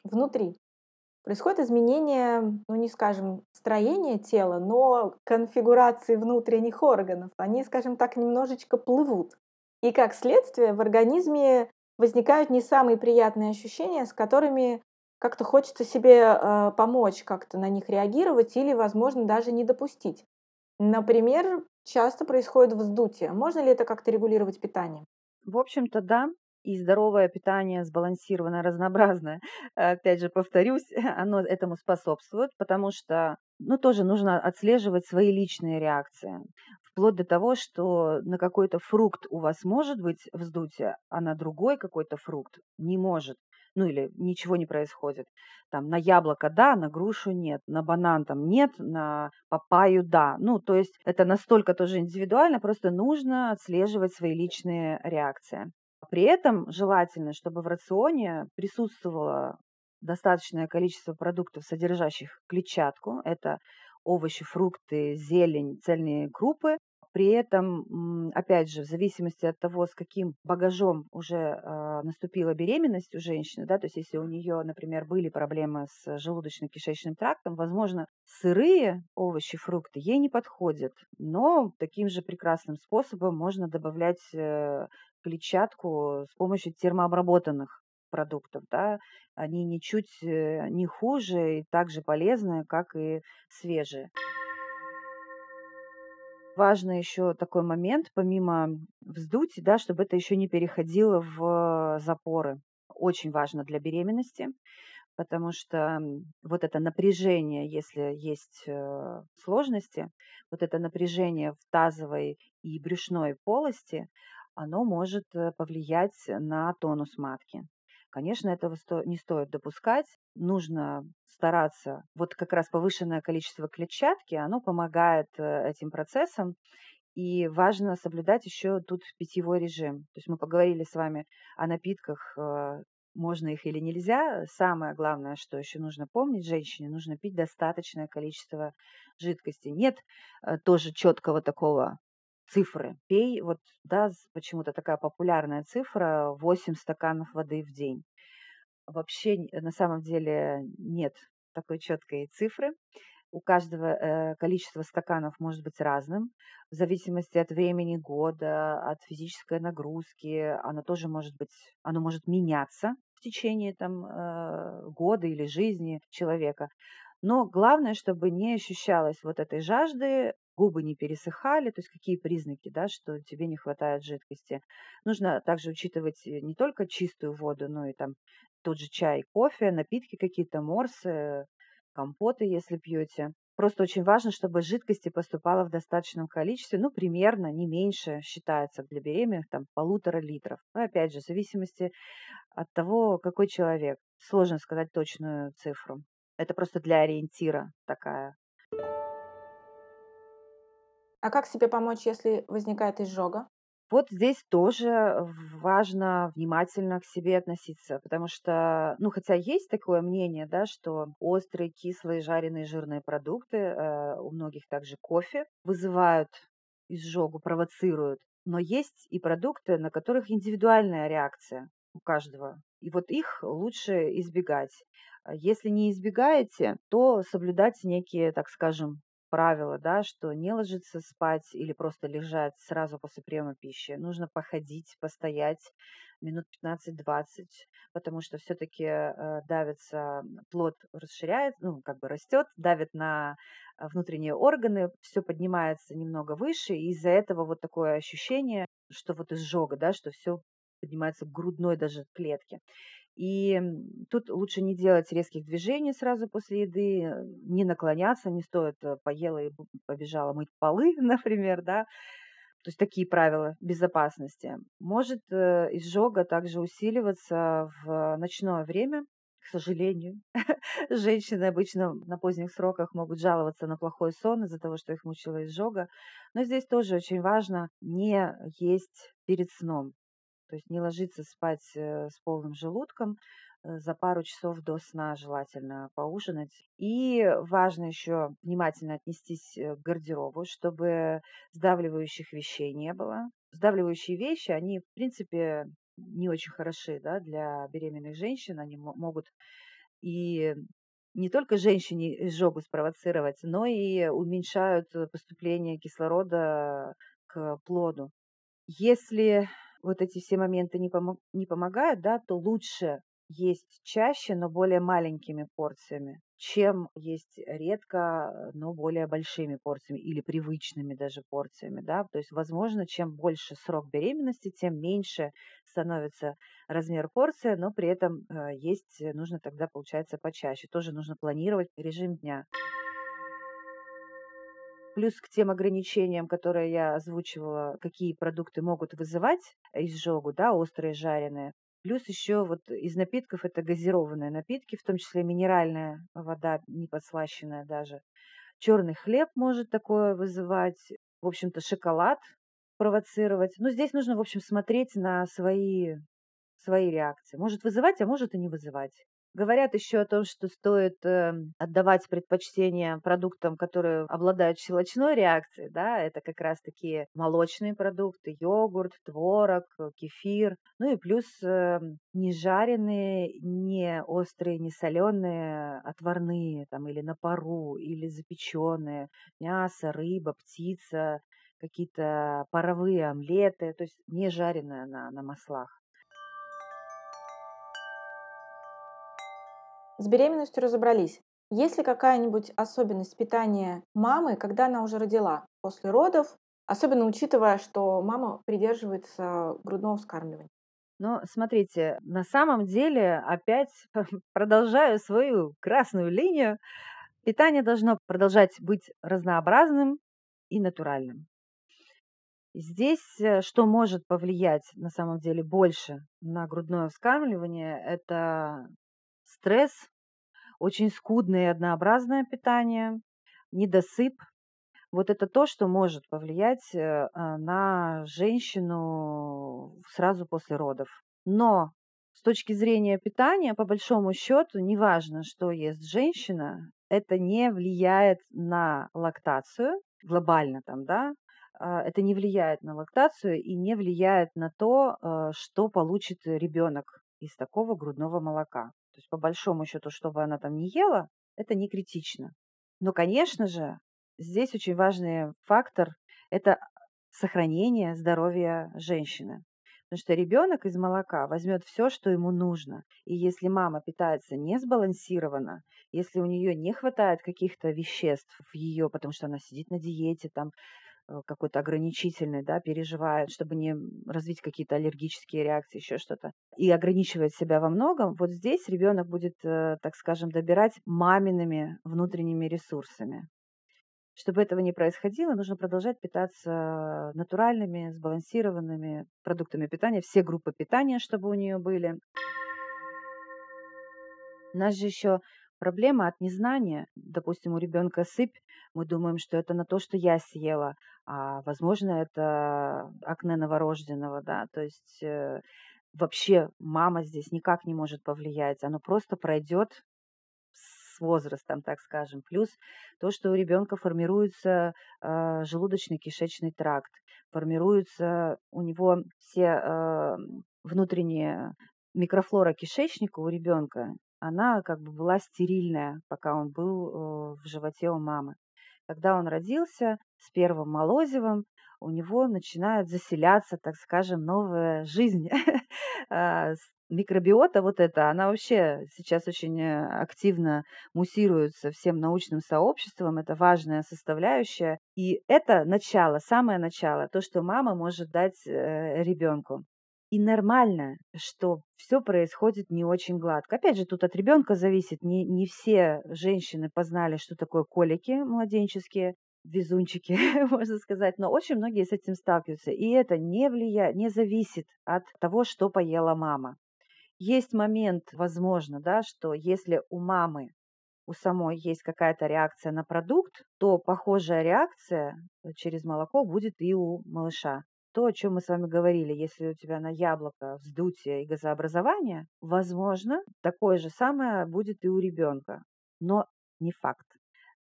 внутри. Происходит изменение, ну не скажем, строения тела, но конфигурации внутренних органов. Они, скажем так, немножечко плывут. И как следствие в организме возникают не самые приятные ощущения, с которыми как-то хочется себе э, помочь, как-то на них реагировать или, возможно, даже не допустить. Например, часто происходит вздутие. Можно ли это как-то регулировать питанием? В общем-то, да. И здоровое питание, сбалансированное, разнообразное, опять же, повторюсь, оно этому способствует, потому что, ну, тоже нужно отслеживать свои личные реакции. Вплоть до того, что на какой-то фрукт у вас может быть вздутие, а на другой какой-то фрукт не может ну или ничего не происходит. Там на яблоко да, на грушу нет, на банан там нет, на папаю да. Ну, то есть это настолько тоже индивидуально, просто нужно отслеживать свои личные реакции. При этом желательно, чтобы в рационе присутствовало достаточное количество продуктов, содержащих клетчатку. Это овощи, фрукты, зелень, цельные крупы, при этом, опять же, в зависимости от того, с каким багажом уже э, наступила беременность у женщины, да, то есть если у нее, например, были проблемы с желудочно-кишечным трактом, возможно, сырые овощи, фрукты ей не подходят, но таким же прекрасным способом можно добавлять э, клетчатку с помощью термообработанных продуктов, да, они ничуть э, не хуже и также полезны, как и свежие. Важно еще такой момент, помимо вздутий, да, чтобы это еще не переходило в запоры. Очень важно для беременности, потому что вот это напряжение, если есть э, сложности, вот это напряжение в тазовой и брюшной полости, оно может э, повлиять на тонус матки. Конечно, этого не стоит допускать. Нужно стараться. Вот как раз повышенное количество клетчатки, оно помогает э, этим процессам. И важно соблюдать еще тут питьевой режим. То есть мы поговорили с вами о напитках, э, можно их или нельзя. Самое главное, что еще нужно помнить женщине, нужно пить достаточное количество жидкости. Нет тоже четкого такого цифры. Пей, вот, да, почему-то такая популярная цифра 8 стаканов воды в день. Вообще на самом деле нет такой четкой цифры. у каждого э, количество стаканов может быть разным, в зависимости от времени года, от физической нагрузки. Оно тоже может быть, оно может меняться в течение там, э, года или жизни человека. Но главное, чтобы не ощущалось вот этой жажды, губы не пересыхали, то есть какие признаки, да, что тебе не хватает жидкости. Нужно также учитывать э, не только чистую воду, но и там тот же чай, кофе, напитки какие-то, морсы, компоты, если пьете. Просто очень важно, чтобы жидкости поступало в достаточном количестве, ну, примерно, не меньше, считается для беременных, там, полутора литров. Но, опять же, в зависимости от того, какой человек. Сложно сказать точную цифру. Это просто для ориентира такая. А как себе помочь, если возникает изжога? Вот здесь тоже важно внимательно к себе относиться, потому что, ну, хотя есть такое мнение, да, что острые, кислые, жареные, жирные продукты, э, у многих также кофе, вызывают изжогу, провоцируют. Но есть и продукты, на которых индивидуальная реакция у каждого. И вот их лучше избегать. Если не избегаете, то соблюдать некие, так скажем, правило, да, что не ложиться спать или просто лежать сразу после приема пищи. Нужно походить, постоять минут 15-20, потому что все-таки э, давится, плод расширяет, ну, как бы растет, давит на э, внутренние органы, все поднимается немного выше, и из-за этого вот такое ощущение, что вот изжога, да, что все поднимается к грудной даже клетке. И тут лучше не делать резких движений сразу после еды, э, не наклоняться, не стоит э, поела и побежала мыть полы, например, да. То есть такие правила безопасности. Может э, изжога также усиливаться в ночное время, к сожалению. Женщины обычно на поздних сроках могут жаловаться на плохой сон из-за того, что их мучила изжога. Но здесь тоже очень важно не есть перед сном. То есть не ложиться спать э, с полным желудком, э, за пару часов до сна желательно поужинать. И важно еще внимательно отнестись э, к гардеробу, чтобы сдавливающих вещей не было. Сдавливающие вещи, они, в принципе, не очень хороши да, для беременных женщин. Они могут и не только женщине изжогу спровоцировать, но и уменьшают поступление кислорода к плоду. Если вот эти все моменты не, пом- не помогают, да, то лучше есть чаще, но более маленькими порциями, чем есть редко, но более большими порциями или привычными даже порциями. Да? То есть, возможно, чем больше срок беременности, тем меньше становится размер порции, но при этом э, есть нужно тогда, получается, почаще. Тоже нужно планировать режим дня. Плюс к тем ограничениям, которые я озвучивала, какие продукты могут вызывать изжогу, да, острые, жареные. Плюс еще вот из напитков это газированные напитки, в том числе минеральная вода, не подслащенная даже. Черный хлеб может такое вызывать. В общем-то, шоколад провоцировать. Но здесь нужно, в общем, смотреть на свои, свои реакции. Может вызывать, а может и не вызывать. Говорят еще о том, что стоит э, отдавать предпочтение продуктам, которые обладают щелочной реакцией, да, это как раз такие молочные продукты, йогурт, творог, кефир, ну и плюс э, не жареные, не острые, не соленые, отварные там или на пару, или запеченные, мясо, рыба, птица, какие-то паровые омлеты, то есть не жареное на, на маслах. С беременностью разобрались. Есть ли какая-нибудь особенность питания мамы, когда она уже родила, после родов, особенно учитывая, что мама придерживается грудного вскармливания? Но смотрите, на самом деле опять продолжаю свою красную линию. Питание должно продолжать быть разнообразным и натуральным. Здесь э, что может повлиять на самом деле больше на грудное вскармливание, это стресс, очень скудное и однообразное питание, недосып. Вот это то, что может повлиять э, а, на женщину сразу после родов. Но с точки зрения питания, по большому счету, неважно, что ест женщина, это не влияет на лактацию, глобально там, да, а, это не влияет на лактацию и не влияет на то, э, что получит ребенок из такого грудного молока. То есть, по большому счету, чтобы она там не ела, это не критично. Но, конечно же, здесь очень важный фактор– это сохранение здоровья женщины. Потому что ребенок из молока возьмет все, что ему нужно. И если мама питается не сбалансированно, если у нее не хватает каких-то веществ в ее, потому что она сидит на диете, там какой-то ограничительный, да, переживает, чтобы не развить какие-то аллергические реакции, еще что-то, и ограничивает себя во многом, вот здесь ребенок будет, э, так скажем, добирать мамиными внутренними ресурсами. Чтобы этого не происходило, нужно продолжать питаться натуральными, сбалансированными продуктами питания, все группы питания, чтобы у нее были. Нас же еще проблема от незнания. Допустим, у ребенка сыпь, мы думаем, что это на то, что я съела, а возможно, это акне новорожденного, да, то есть э, вообще мама здесь никак не может повлиять, оно просто пройдет возрастом, так скажем. Плюс то, что у ребенка формируется э, желудочно-кишечный тракт, формируются у него все э, внутренние микрофлора кишечника у ребенка, она как бы была стерильная, пока он был э, в животе у мамы. Когда он родился с первым молозивом, у него начинает заселяться, так скажем, новая жизнь а, микробиота вот эта, она вообще сейчас очень э, активно муссируется всем научным сообществом, это важная составляющая. И это начало, самое начало, то, что мама может дать э, ребенку. И нормально, что все происходит не очень гладко. Опять же, тут от ребенка зависит. Не, не все женщины познали, что такое колики младенческие, везунчики, можно сказать, но очень многие с этим сталкиваются. И это не влияет, не зависит от того, что поела мама. Есть момент, возможно, да, что если у мамы, у самой есть какая-то реакция на продукт, то похожая реакция через молоко будет и у малыша. То, о чем мы с вами говорили, если у тебя на яблоко вздутие и газообразование, возможно, такое же самое будет и у ребенка, но не факт.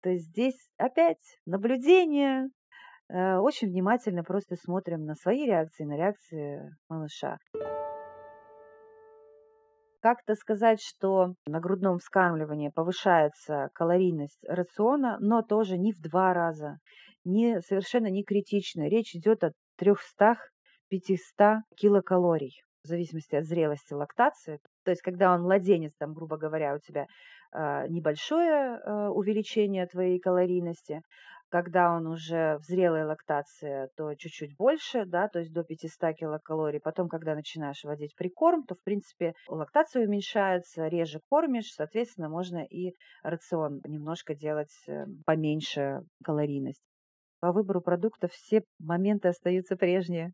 То есть здесь опять наблюдение, э, очень внимательно просто смотрим на свои реакции, на реакции малыша. Как-то сказать, что на грудном вскармливании повышается калорийность рациона, но тоже не в два раза, не, совершенно не критично. Речь идет о 300-500 килокалорий в зависимости от зрелости лактации. То есть, когда он младенец, там, грубо говоря, у тебя э, небольшое э, увеличение твоей калорийности, когда он уже в зрелой лактации, то чуть-чуть больше, да, то есть до 500 килокалорий. Потом, когда начинаешь вводить прикорм, то, в принципе, лактация уменьшается, реже кормишь, соответственно, можно и рацион немножко делать э, поменьше калорийность. По выбору продуктов все моменты остаются прежние.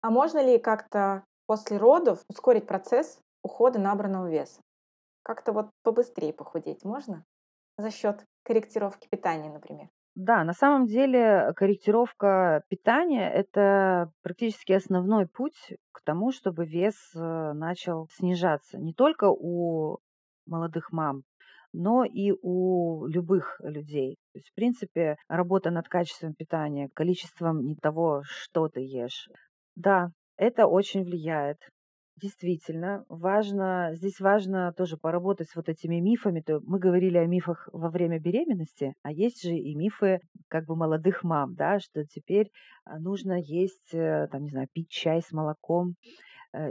А можно ли как-то после родов ускорить процесс ухода набранного веса? Как-то вот побыстрее похудеть можно? За счет корректировки питания, например. Да, на самом деле корректировка питания– это практически основной путь к тому, чтобы вес э, начал снижаться. Не только у молодых мам, но и у любых людей. То есть, в принципе, работа над качеством питания, количеством не того, что ты ешь. Да, это очень влияет. Действительно, важно, здесь важно тоже поработать с вот этими мифами. То мы говорили о мифах во время беременности, а есть же и мифы как бы молодых мам, да, что теперь а, нужно есть, э, там, не знаю, пить чай с молоком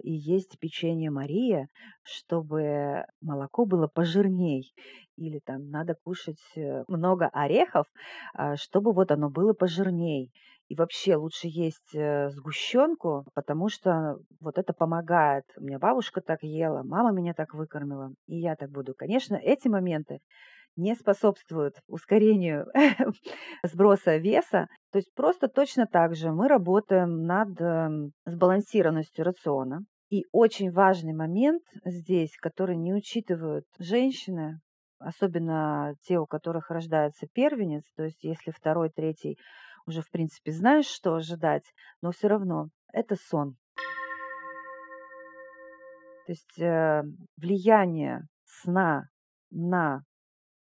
и есть печенье Мария, чтобы молоко было пожирней. Или там надо кушать э, много орехов, а, чтобы вот оно было пожирней. И вообще лучше есть э, сгущенку, потому что вот это помогает. У меня бабушка так ела, мама меня так выкормила, и я так буду. Конечно, эти моменты не способствуют ускорению сброса веса. То есть просто точно так же мы работаем над эм, сбалансированностью рациона. И очень важный момент здесь, который не учитывают женщины, особенно те, у которых рождается первенец, то есть если второй, третий уже, в принципе, знаешь, что ожидать, но все равно это сон. То есть э, влияние сна на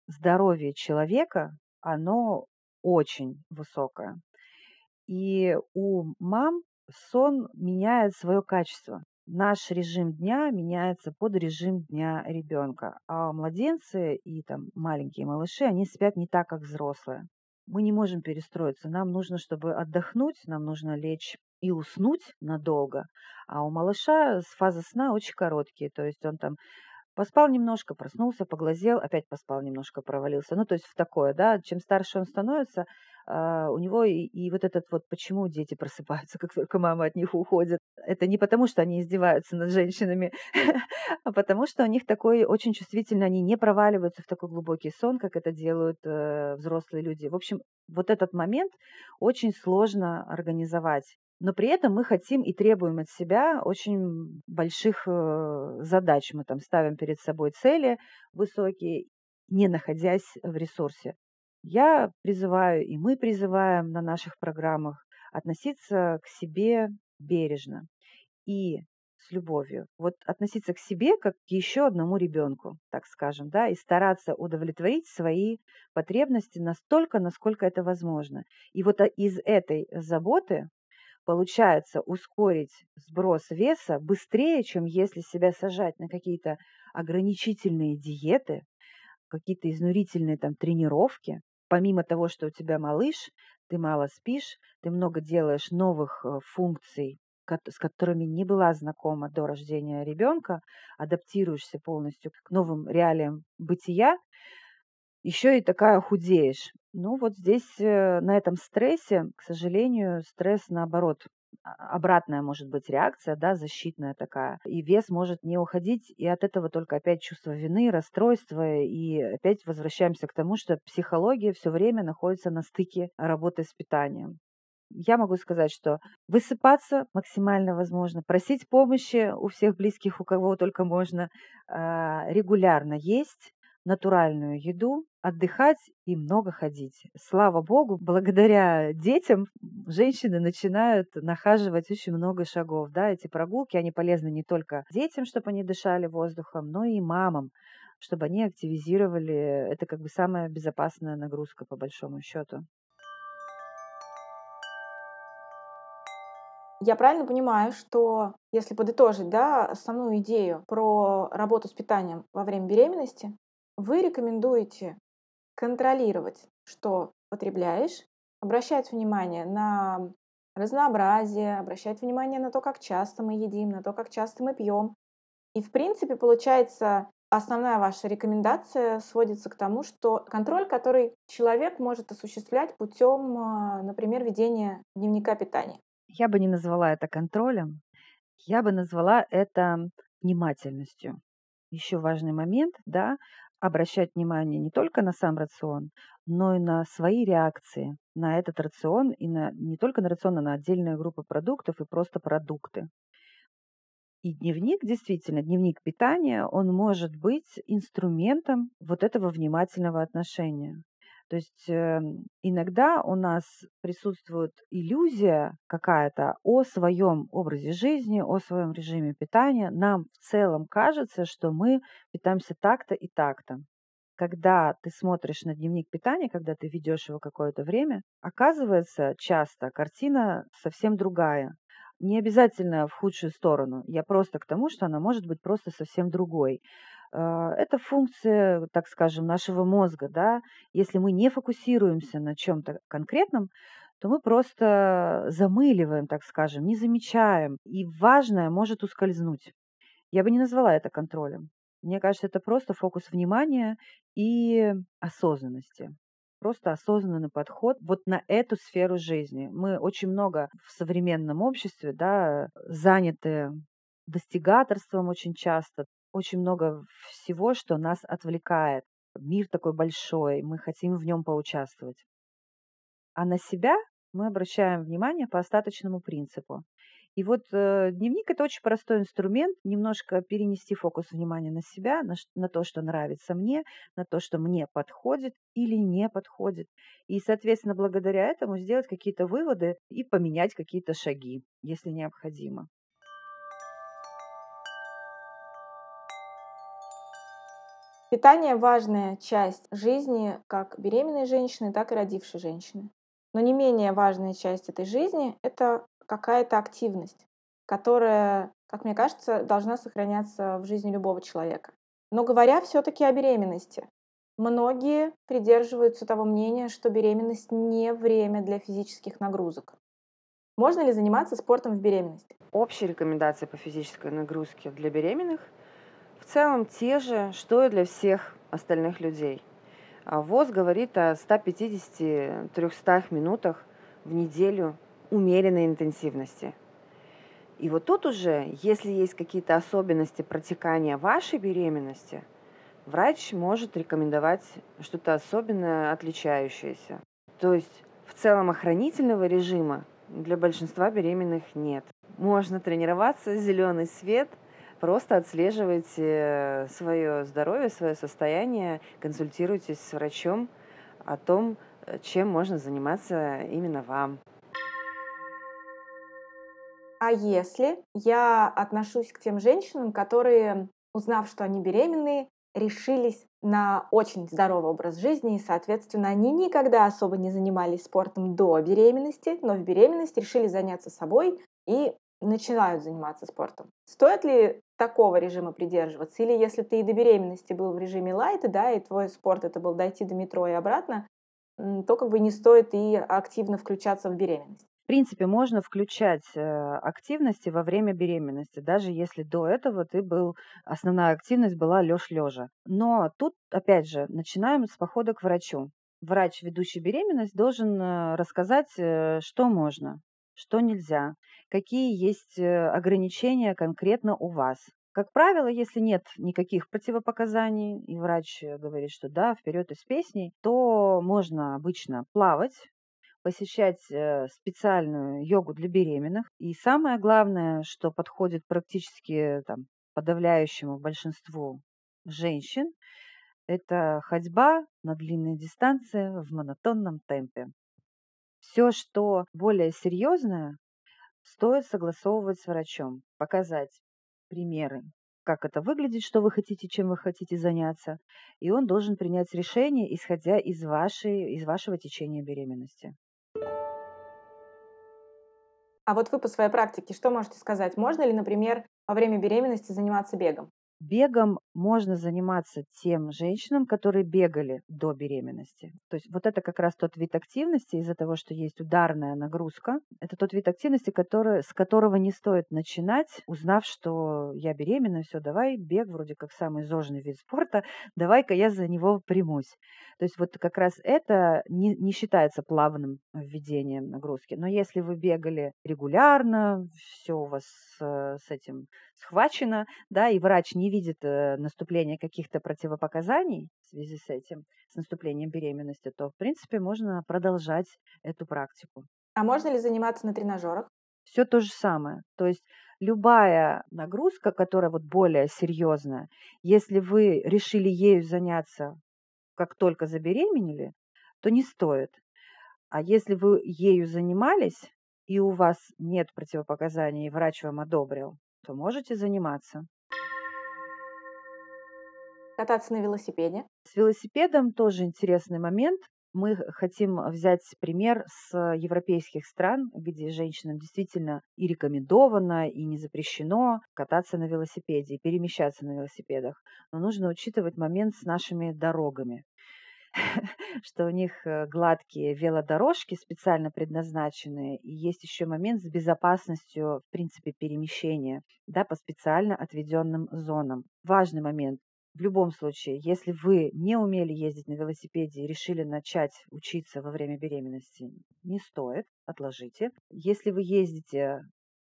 здоровье человека, оно очень высокое. И у мам сон меняет свое качество. наш режим дня меняется под режим дня ребенка. А младенцы и там маленькие малыши, они спят не так, как взрослые. Мы не можем перестроиться. Нам нужно, чтобы отдохнуть, нам нужно лечь и уснуть надолго. А у малыша фазы сна очень короткие. То есть он там Поспал немножко, проснулся, поглазел, опять поспал немножко, провалился. Ну, то есть в такое, да. Чем старше он становится, а, у него и, и вот этот вот, почему дети просыпаются, как только мама от них уходит. Это не потому, что они издеваются над женщинами, а потому что у них такой очень чувствительный, они не проваливаются в такой глубокий сон, как это делают э, взрослые люди. В общем, вот этот момент очень сложно организовать. Но при этом мы хотим и требуем от себя очень больших э, задач. Мы там ставим перед собой цели высокие, не находясь в ресурсе. Я призываю, и мы призываем на наших программах относиться к себе бережно и с любовью. Вот относиться к себе как к еще одному ребенку, так скажем, да, и стараться удовлетворить свои потребности настолько, насколько это возможно. И вот а, из этой заботы получается ускорить сброс веса быстрее, чем если себя сажать на какие-то ограничительные диеты, какие-то изнурительные там тренировки. Помимо того, что у тебя малыш, ты мало спишь, ты много делаешь новых э, функций, с которыми не была знакома до рождения ребенка, адаптируешься полностью к новым реалиям бытия, еще и такая худеешь. Ну вот здесь э, на этом стрессе, к сожалению, стресс наоборот а, обратная может быть реакция, да, защитная такая. И вес может не уходить, и от этого только опять чувство вины, расстройства, и опять возвращаемся к тому, что психология все время находится на стыке работы с питанием. Я могу сказать, что высыпаться максимально возможно, просить помощи у всех близких, у кого только можно, а, регулярно есть, натуральную еду, отдыхать и много ходить. Слава богу, благодаря детям женщины начинают нахаживать очень много шагов. Да, эти прогулки, они полезны не только детям, чтобы они дышали воздухом, но и мамам, чтобы они активизировали. Это как бы самая безопасная нагрузка по большому счету. Я правильно понимаю, что если подытожить да, основную идею про работу с питанием во время беременности, вы рекомендуете контролировать, что потребляешь, обращать внимание на разнообразие, обращать внимание на то, как часто мы едим, на то, как часто мы пьем. И, в принципе, получается, основная ваша рекомендация сводится к тому, что контроль, который человек может осуществлять путем, а, например, ведения дневника питания. Я бы не назвала это контролем, я бы назвала это внимательностью. Еще важный момент, да, обращать внимание не только на сам рацион, но и на свои реакции на этот рацион и на, не только на рацион, а на отдельные группы продуктов и просто продукты. И дневник, действительно, дневник питания, он может быть инструментом вот этого внимательного отношения. То есть э, иногда у нас присутствует иллюзия какая-то о своем образе жизни, о своем режиме питания. Нам в целом кажется, что мы питаемся так-то и так-то. Когда ты смотришь на дневник питания, когда ты ведешь его какое-то время, оказывается часто картина совсем другая. Не обязательно в худшую сторону. Я просто к тому, что она может быть просто совсем другой. А, это функция, так скажем, нашего мозга. Да? Если мы не фокусируемся на чем-то конкретном, то мы просто замыливаем, так скажем, не замечаем. И важное может ускользнуть. Я бы не назвала это контролем. Мне кажется, это просто фокус внимания и осознанности. Просто осознанный подход вот на эту сферу жизни. Мы очень много в современном обществе да, заняты достигаторством очень часто, очень много всего, что нас отвлекает. Мир такой большой, мы хотим в нем поучаствовать. А на себя мы обращаем внимание по остаточному принципу. И вот э, дневник это очень простой инструмент, немножко перенести фокус внимания на себя, на, на то, что нравится мне, на то, что мне подходит или не подходит. И, соответственно, благодаря этому сделать какие-то выводы и поменять какие-то шаги, если необходимо. Питание – важная часть жизни как беременной женщины, так и родившей женщины. Но не менее важная часть этой жизни – это какая-то активность, которая как мне кажется, должна сохраняться в жизни любого человека. Но говоря все-таки о беременности, многие придерживаются того мнения, что беременность не время для физических нагрузок. Можно ли заниматься спортом в беременности? Общие рекомендации по физической нагрузке для беременных в целом те же, что и для всех остальных людей. А ВОЗ говорит о 150-300 минутах в неделю умеренной интенсивности. И вот тут уже, если есть какие-то особенности протекания вашей беременности, врач может рекомендовать что-то особенное, отличающееся. То есть в целом охранительного режима для большинства беременных нет. Можно тренироваться, зеленый свет, просто отслеживайте свое здоровье, свое состояние, консультируйтесь с врачом о том, чем можно заниматься именно вам. А если я отношусь к тем женщинам, которые, узнав, что они беременные, решились на очень здоровый образ жизни, и, соответственно, они никогда особо не занимались спортом до беременности, но в беременность решили заняться собой и начинают заниматься спортом. Стоит ли такого режима придерживаться? Или если ты и до беременности был в режиме лайта, да, и твой спорт это был дойти до метро и обратно, то как бы не стоит и активно включаться в беременность. В принципе, можно включать э, активности во время беременности, даже если до этого ты был, основная активность была лёж лежа. Но тут, опять же, начинаем с похода к врачу. Врач, ведущий беременность, должен э, рассказать, э, что можно, что нельзя, какие есть ограничения конкретно у вас. Как правило, если нет никаких противопоказаний, и врач говорит, что да, вперед из песней, то можно обычно плавать, посещать э, специальную йогу для беременных. И самое главное, что подходит практически там, подавляющему большинству женщин, это ходьба на длинные дистанции в монотонном темпе. Все, что более серьезное, стоит согласовывать с врачом, показать примеры, как это выглядит, что вы хотите, чем вы хотите заняться, и он должен принять решение, исходя из, вашей, из вашего течения беременности. А вот вы по своей практике что можете сказать? Можно ли, например, во время беременности заниматься бегом? Бегом можно заниматься тем женщинам, которые бегали до беременности. То есть вот это как раз тот вид активности из-за того, что есть ударная нагрузка. Это тот вид активности, который, с которого не стоит начинать, узнав, что я беременна, все, давай, бег вроде как самый зожный вид спорта, давай-ка я за него примусь. То есть вот как раз это не, не считается плавным введением нагрузки. Но если вы бегали регулярно, все у вас с, с этим схвачено, да, и врач не видит э, наступления каких-то противопоказаний в связи с этим, с наступлением беременности, то, в принципе, можно продолжать эту практику. А можно ли заниматься на тренажерах? Все то же самое. То есть любая нагрузка, которая вот более серьезная, если вы решили ею заняться как только забеременели, то не стоит. А если вы ею занимались, и у вас нет противопоказаний, и врач вам одобрил, то можете заниматься. Кататься на велосипеде? С велосипедом тоже интересный момент. Мы хотим взять пример с европейских стран, где женщинам действительно и рекомендовано, и не запрещено кататься на велосипеде, и перемещаться на велосипедах. Но нужно учитывать момент с нашими дорогами. что у них э, гладкие велодорожки специально предназначенные, и есть еще момент с безопасностью, в принципе, перемещения да, по специально отведенным зонам. Важный момент. В любом случае, если вы не умели ездить на велосипеде и решили начать учиться во время беременности, не стоит, отложите. Если вы ездите,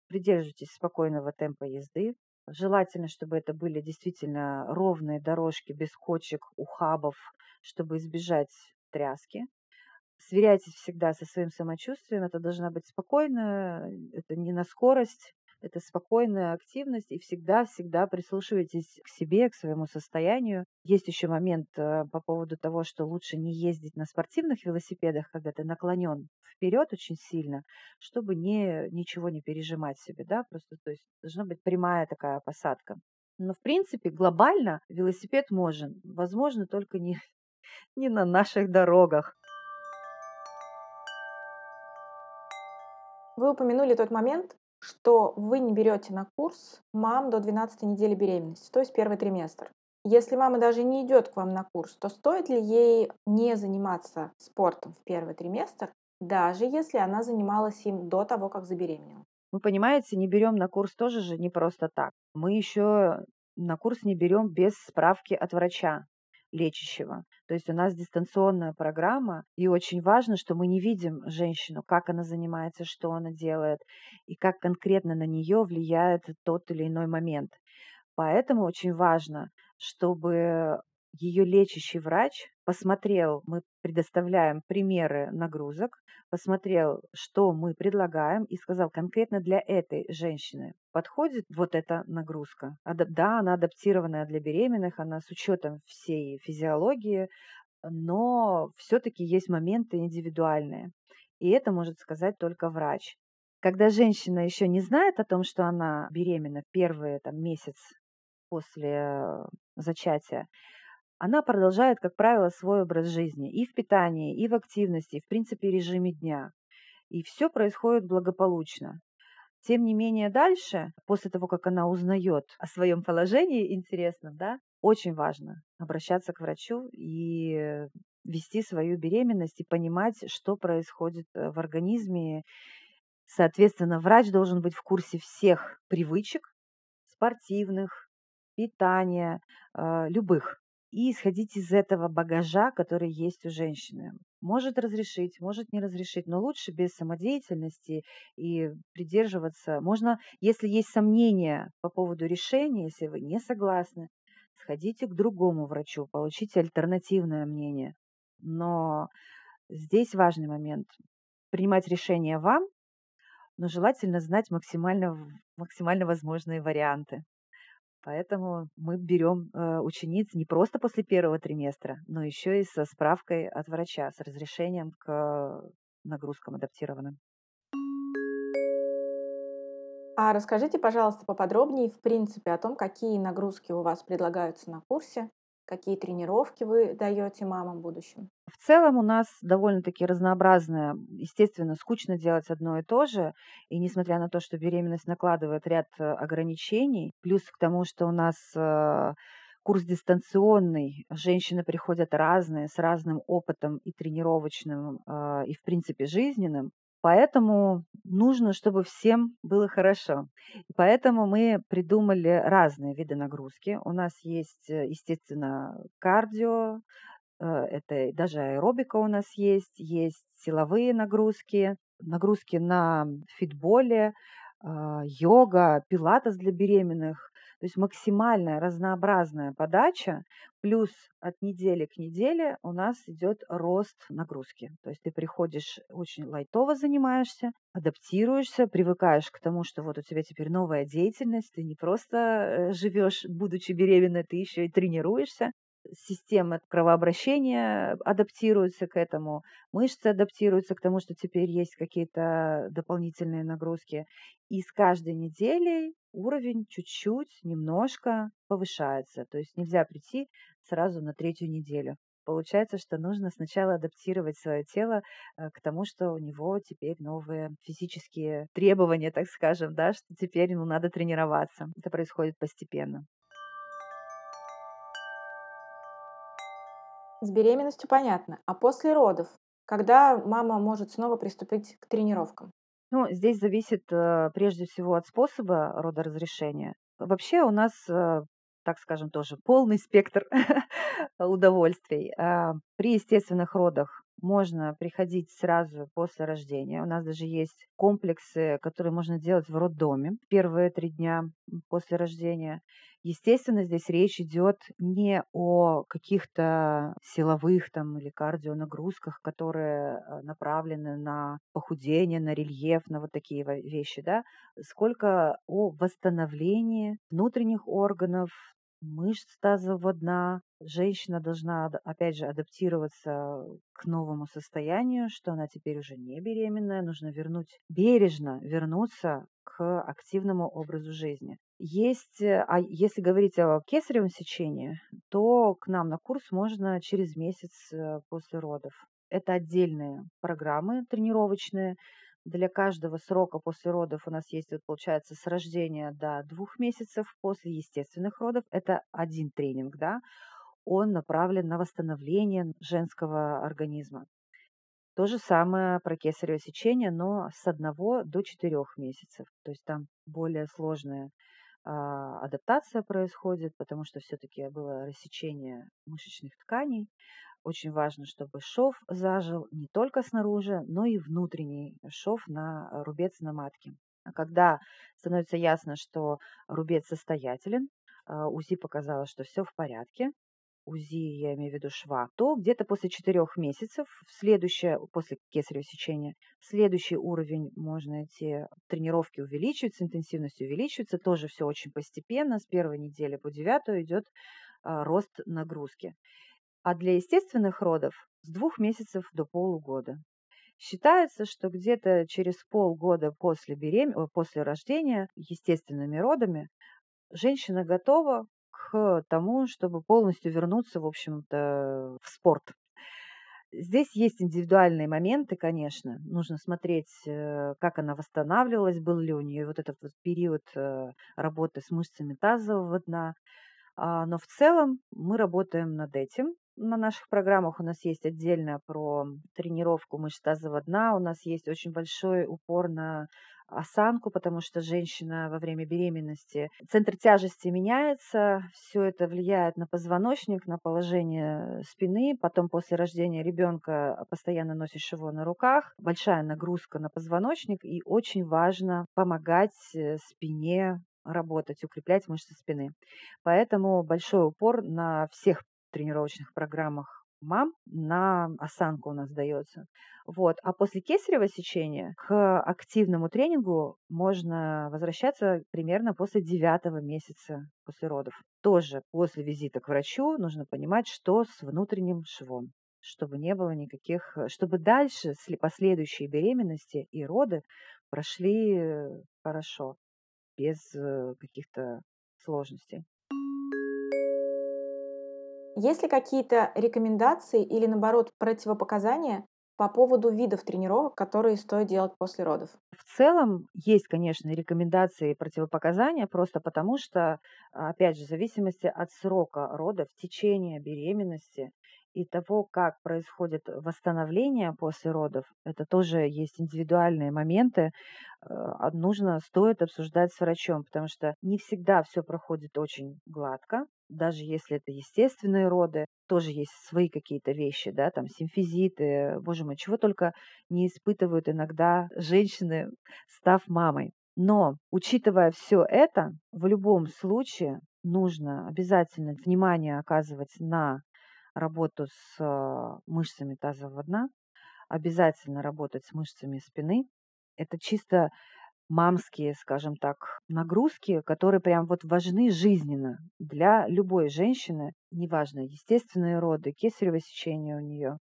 придерживайтесь спокойного темпа езды, Желательно, чтобы это были действительно ровные дорожки без кочек, ухабов, чтобы избежать тряски. Сверяйтесь всегда со своим самочувствием. Это должна быть спокойно, это не на скорость, это спокойная активность, и всегда-всегда прислушивайтесь к себе, к своему состоянию. Есть еще момент э, по поводу того, что лучше не ездить на спортивных велосипедах, когда ты наклонен вперед очень сильно, чтобы не, ничего не пережимать себе, да, просто, то есть должна быть прямая такая посадка. Но, в принципе, глобально велосипед можно, возможно, только не, не на наших дорогах. Вы упомянули тот момент, что вы не берете на курс мам до 12 недели беременности, то есть первый триместр. Если мама даже не идет к вам на курс, то стоит ли ей не заниматься спортом в первый триместр, даже если она занималась им до того, как забеременела? Вы понимаете, не берем на курс тоже же не просто так. Мы еще на курс не берем без справки от врача лечащего. То есть у нас дистанционная программа, и очень важно, что мы не видим женщину, как она занимается, что она делает, и как конкретно на нее влияет тот или иной момент. Поэтому очень важно, чтобы ее лечащий врач посмотрел, мы предоставляем примеры нагрузок, посмотрел, что мы предлагаем и сказал конкретно для этой женщины подходит вот эта нагрузка. Да, она адаптированная для беременных, она с учетом всей физиологии, но все-таки есть моменты индивидуальные. И это может сказать только врач. Когда женщина еще не знает о том, что она беременна первый там, месяц после зачатия, она продолжает, как правило, свой образ жизни и в питании, и в активности, и в принципе режиме дня. И все происходит благополучно. Тем не менее, дальше, после того, как она узнает о своем положении интересном, да, очень важно обращаться к врачу и вести свою беременность и понимать, что происходит э, в организме. Соответственно, врач должен быть в курсе всех привычек спортивных, питания, э, любых и исходить из этого багажа, который есть у женщины. Может разрешить, может не разрешить, но лучше без самодеятельности и придерживаться. Можно, если есть сомнения по поводу решения, если вы не согласны, сходите к другому врачу, получите альтернативное мнение. Но здесь важный момент. Принимать решение вам, но желательно знать максимально, максимально возможные варианты. Поэтому мы берем э, учениц не просто после первого триместра, но еще и со справкой от врача, с разрешением к нагрузкам адаптированным. А расскажите, пожалуйста, поподробнее, в принципе, о том, какие нагрузки у вас предлагаются на курсе, какие тренировки вы даете мамам будущим. В целом у нас довольно-таки разнообразное. Естественно, скучно делать одно и то же. И несмотря на то, что беременность накладывает ряд э, ограничений, плюс к тому, что у нас э, курс дистанционный, женщины приходят разные, с разным опытом и тренировочным, э, и в принципе жизненным, Поэтому нужно, чтобы всем было хорошо. И поэтому мы придумали разные виды нагрузки. У нас есть, естественно, кардио, Э, это даже аэробика у нас есть, есть силовые нагрузки, нагрузки на фитболе, а, йога, пилатес для беременных. То есть максимальная разнообразная подача, плюс от недели к неделе у нас идет рост нагрузки. То есть ты приходишь, очень лайтово занимаешься, адаптируешься, привыкаешь к тому, что вот у тебя теперь новая деятельность, ты не просто э, живешь, будучи беременной, ты еще и тренируешься система кровообращения адаптируется к этому, мышцы адаптируются к тому, что теперь есть какие-то дополнительные нагрузки. И с каждой неделей уровень чуть-чуть, немножко повышается. То есть нельзя прийти сразу на третью неделю. Получается, что нужно сначала адаптировать свое тело э, к тому, что у него теперь новые физические требования, так скажем, да, что теперь ему надо тренироваться. Это происходит постепенно. С беременностью понятно. А после родов? Когда мама может снова приступить к тренировкам? Ну, здесь зависит э, прежде всего от способа родоразрешения. Вообще у нас, э, так скажем, тоже полный спектр удовольствий. А, при естественных родах можно приходить сразу после рождения. У нас даже есть комплексы, которые можно делать в роддоме первые три дня после рождения. Естественно, здесь речь идет не о каких-то силовых там или кардионагрузках, которые э, направлены на похудение, на рельеф, на вот такие вещи, да, сколько о восстановлении внутренних органов, мышц тазового дна. Женщина должна, опять же, адаптироваться к новому состоянию, что она теперь уже не беременная, нужно вернуть, бережно вернуться к активному образу жизни. Есть, э, а если говорить о кесаревом сечении, то к нам на курс можно через месяц э, после родов. Это отдельные программы тренировочные, Для каждого срока после родов у нас есть, вот, получается, с рождения до двух месяцев после естественных родов. Это один тренинг, да, он направлен на восстановление женского организма. То же самое про кесарево сечение, но с одного до четырех месяцев. То есть там более сложная а, адаптация происходит, потому что все-таки было рассечение мышечных тканей. Очень важно, чтобы шов зажил не только снаружи, но и внутренний шов на рубец на матке. А когда становится ясно, что рубец состоятелен, а, УЗИ показало, что все в порядке, УЗИ, я имею в виду шва, то где-то после четырех месяцев, следующее, после кесарево сечения, следующий уровень можно идти, тренировки увеличиваются, интенсивность увеличивается, тоже все очень постепенно, с первой недели по девятую идет а, рост нагрузки. А для естественных родов с двух месяцев до полугода. Считается, что где-то через полгода после, берем... после рождения естественными родами женщина готова к тому, чтобы полностью вернуться, в общем-то, в спорт. Здесь есть индивидуальные моменты, конечно. Нужно смотреть, э, как она восстанавливалась, был ли у нее вот этот вот период э, работы с мышцами тазового дна. А, но в целом мы работаем над этим. На наших программах у нас есть отдельно про тренировку мышц тазового дна. У нас есть очень большой упор на осанку, потому что женщина во время беременности, центр тяжести меняется, все это влияет на позвоночник, на положение спины, потом после рождения ребенка постоянно носишь его на руках, большая нагрузка на позвоночник, и очень важно помогать э, спине работать, укреплять мышцы спины. Поэтому большой упор на всех тренировочных программах мам на осанку у нас дается. Вот. А после кесарево сечения к активному тренингу можно возвращаться примерно после девятого месяца после родов. Тоже после визита к врачу нужно понимать, что с внутренним швом чтобы не было никаких, чтобы дальше последующие беременности и роды прошли хорошо, без э, каких-то сложностей. Есть ли какие-то рекомендации или, наоборот, противопоказания по поводу видов тренировок, которые стоит делать после родов? В целом есть, конечно, рекомендации и противопоказания, просто потому что, опять же, в зависимости от срока родов, течения беременности и того, как происходит восстановление после родов, это тоже есть индивидуальные моменты, э, нужно, стоит обсуждать с врачом, потому что не всегда все проходит очень гладко, даже если это естественные роды, тоже есть свои какие-то вещи, да, там симфизиты, боже мой, чего только не испытывают иногда женщины, став мамой. Но, учитывая все это, в любом случае нужно обязательно внимание оказывать на работу с а, мышцами тазового дна, обязательно работать с мышцами спины. Это чисто мамские, скажем так, нагрузки, которые прям вот важны жизненно для любой женщины, неважно, естественные роды, кесарево сечение у нее.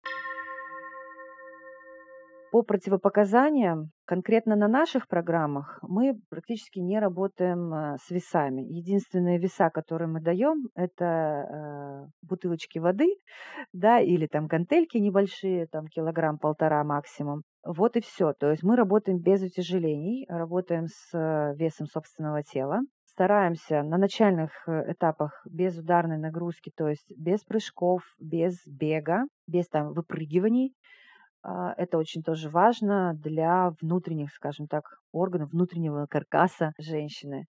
По противопоказаниям, конкретно на наших программах, мы практически не работаем э, с весами. Единственные веса, которые мы даем, это э, бутылочки воды, да, или там гантельки небольшие, там килограмм-полтора максимум. Вот и все. То есть мы работаем без утяжелений, работаем с э, весом собственного тела. Стараемся на начальных этапах без ударной нагрузки, то есть без прыжков, без бега, без там выпрыгиваний. А, это очень тоже важно для внутренних, скажем так, органов, внутреннего каркаса женщины.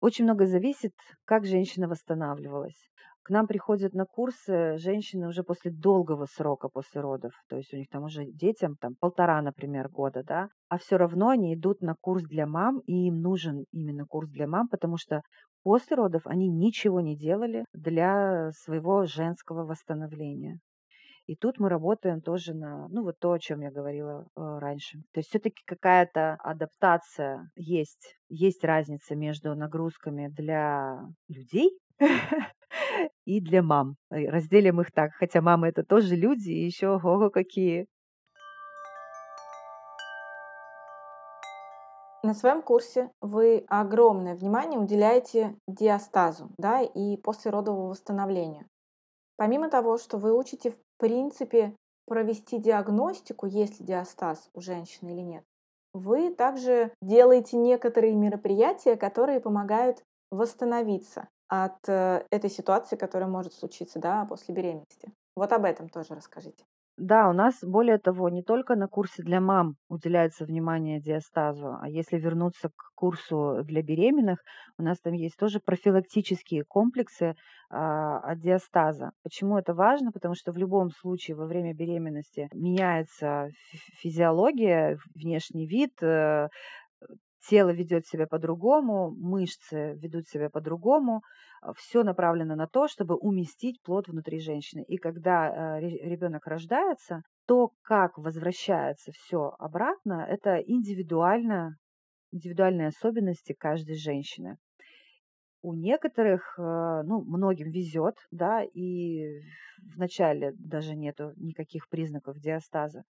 Очень много зависит, как женщина восстанавливалась. К нам приходят на курсы женщины уже после долгого срока после родов, то есть у них там уже детям там полтора, например, года, да, а все равно они идут на курс для мам, и им нужен именно курс для мам, потому что после родов они ничего не делали для своего женского восстановления. И тут мы работаем тоже на, ну вот то, о чем я говорила э, раньше. То есть все-таки какая-то адаптация есть. Есть разница между нагрузками для людей и для мам. Э, разделим их так, хотя мамы это тоже люди, и еще ого какие. На своем курсе вы огромное внимание уделяете диастазу да, и послеродовому восстановлению. Помимо того, что вы учите, принципе, провести диагностику, есть ли диастаз у женщины или нет, вы также делаете некоторые мероприятия, которые помогают восстановиться от э, этой ситуации, которая может случиться да, после беременности. Вот об этом тоже расскажите. Да, у нас, более того, не только на курсе для мам уделяется внимание диастазу, а если вернуться к курсу для беременных, у нас там есть тоже профилактические комплексы а, от диастаза. Почему это важно? Потому что в любом случае во время беременности меняется физиология, внешний вид, э, тело ведет себя по-другому, мышцы ведут себя по-другому, а, все направлено на то, чтобы уместить плод внутри женщины. И когда а, ребенок рождается, то, как возвращается все обратно, это индивидуально, индивидуальные особенности каждой женщины. У некоторых, а, ну, многим везет, да, и вначале даже нету никаких признаков диастаза.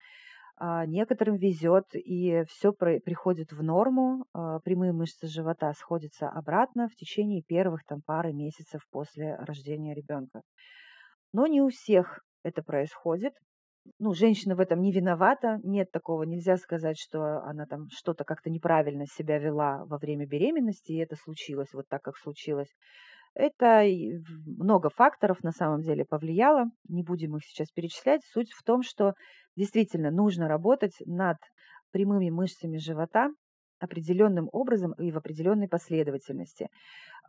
А некоторым везет, и все приходит в норму, а, прямые мышцы живота сходятся обратно в течение первых там, пары месяцев после рождения ребенка. Но не у всех это происходит. Ну, женщина в этом не виновата, нет такого, нельзя сказать, что она там что-то как-то неправильно себя вела во время беременности, и это случилось вот так, как случилось. Это много факторов на самом деле повлияло, не будем их сейчас перечислять. Суть в том, что действительно нужно работать над прямыми мышцами живота определенным образом и в определенной последовательности.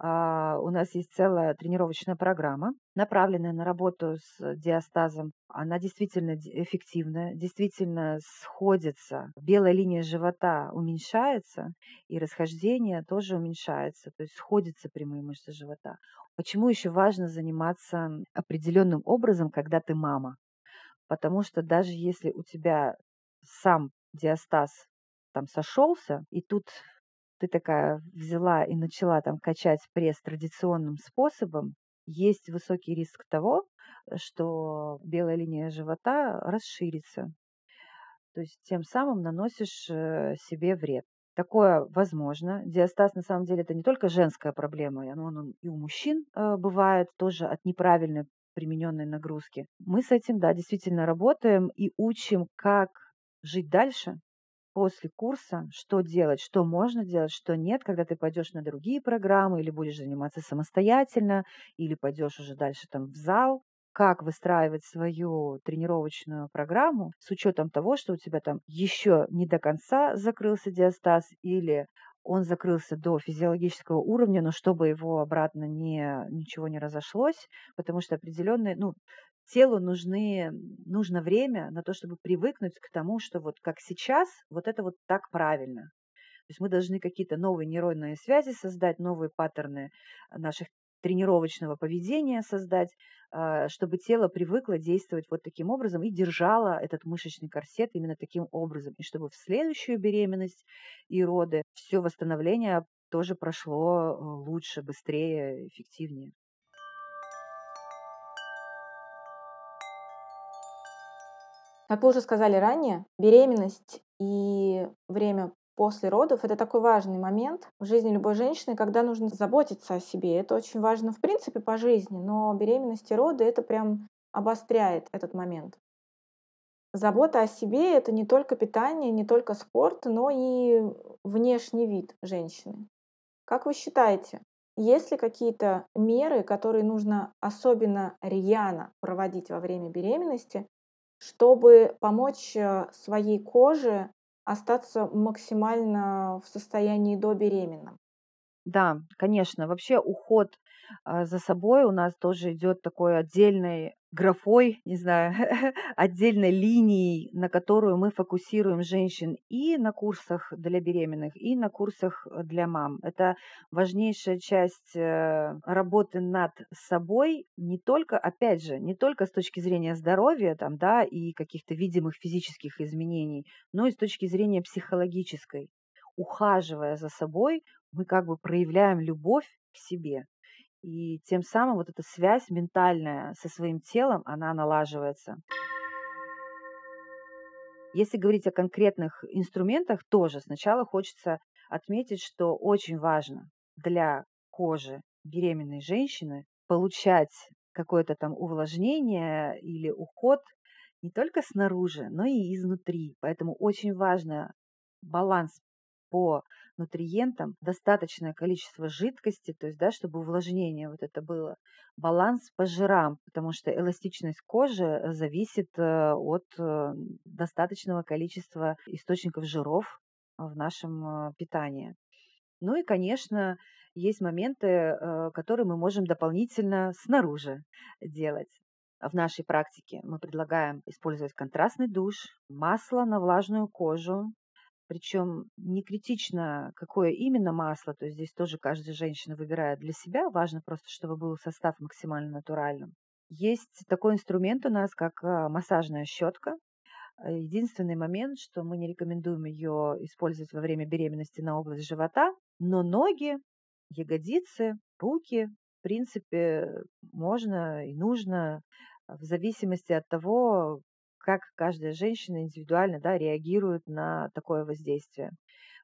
А, у нас есть целая тренировочная программа, направленная на работу с диастазом. Она действительно эффективная, действительно сходится. Белая линия живота уменьшается, и расхождение тоже уменьшается, то есть сходятся прямые мышцы живота. Почему еще важно заниматься определенным образом, когда ты мама? Потому что даже если у тебя сам диастаз там сошелся, и тут ты такая взяла и начала там качать пресс традиционным способом, есть высокий риск того, что белая линия живота расширится. То есть тем самым наносишь э, себе вред. Такое возможно. Диастаз на самом деле это не только женская проблема, оно, оно и у мужчин э, бывает тоже от неправильной примененной нагрузки. Мы с этим, да, действительно работаем и учим, как жить дальше, после курса, что делать, что можно делать, что нет, когда ты пойдешь на другие программы или будешь заниматься самостоятельно, или пойдешь уже дальше там в зал, как выстраивать свою тренировочную программу с учетом того, что у тебя там еще не до конца закрылся диастаз или он закрылся до физиологического уровня, но чтобы его обратно не, ничего не разошлось, потому что определенные, ну, телу нужны, нужно время на то, чтобы привыкнуть к тому, что вот как сейчас, вот это вот так правильно. То есть мы должны какие-то новые нейронные связи создать, новые паттерны наших тренировочного поведения создать, а, чтобы тело привыкло действовать вот таким образом и держало этот мышечный корсет именно таким образом. И чтобы в следующую беременность и роды все восстановление тоже прошло э, лучше, быстрее, эффективнее. Как вы уже сказали ранее, беременность и время после родов это такой важный момент в жизни любой женщины, когда нужно заботиться о себе. Это очень важно в принципе по жизни, но беременность и роды это прям обостряет этот момент. Забота о себе это не только питание, не только спорт, но и внешний вид женщины. Как вы считаете, есть ли какие-то меры, которые нужно особенно рьяно проводить во время беременности, чтобы помочь э, своей коже остаться максимально в состоянии до беременном. Да, конечно. Вообще уход а, за собой у нас тоже идет такой отдельной графой, не знаю, отдельной линией, на которую мы фокусируем женщин и на курсах для беременных, и на курсах для мам. Это важнейшая часть э, работы над собой, не только, опять же, не только с точки зрения здоровья там, да, и каких-то видимых физических изменений, но и с точки зрения психологической. Ухаживая за собой, мы как бы проявляем любовь к себе. И тем самым вот эта связь ментальная со своим телом, она налаживается. Если говорить о конкретных инструментах, тоже сначала хочется отметить, что очень важно для кожи беременной женщины получать какое-то там увлажнение или уход не только снаружи, но и изнутри. Поэтому очень важно баланс по нутриентам, достаточное количество жидкости, то есть, да, чтобы увлажнение вот это было, баланс по жирам, потому что эластичность кожи зависит э, от э, достаточного количества источников жиров в нашем питании. Ну и, конечно, есть моменты, которые мы можем дополнительно снаружи делать. В нашей практике мы предлагаем использовать контрастный душ, масло на влажную кожу, причем не критично, какое именно масло, то есть здесь тоже каждая женщина выбирает для себя, важно просто, чтобы был состав максимально натуральным. Есть такой инструмент у нас, как а, массажная щетка. Единственный момент, что мы не рекомендуем ее использовать во время беременности на область живота, но ноги, ягодицы, руки, в принципе, можно и нужно в зависимости от того, как каждая женщина индивидуально да, реагирует на такое воздействие.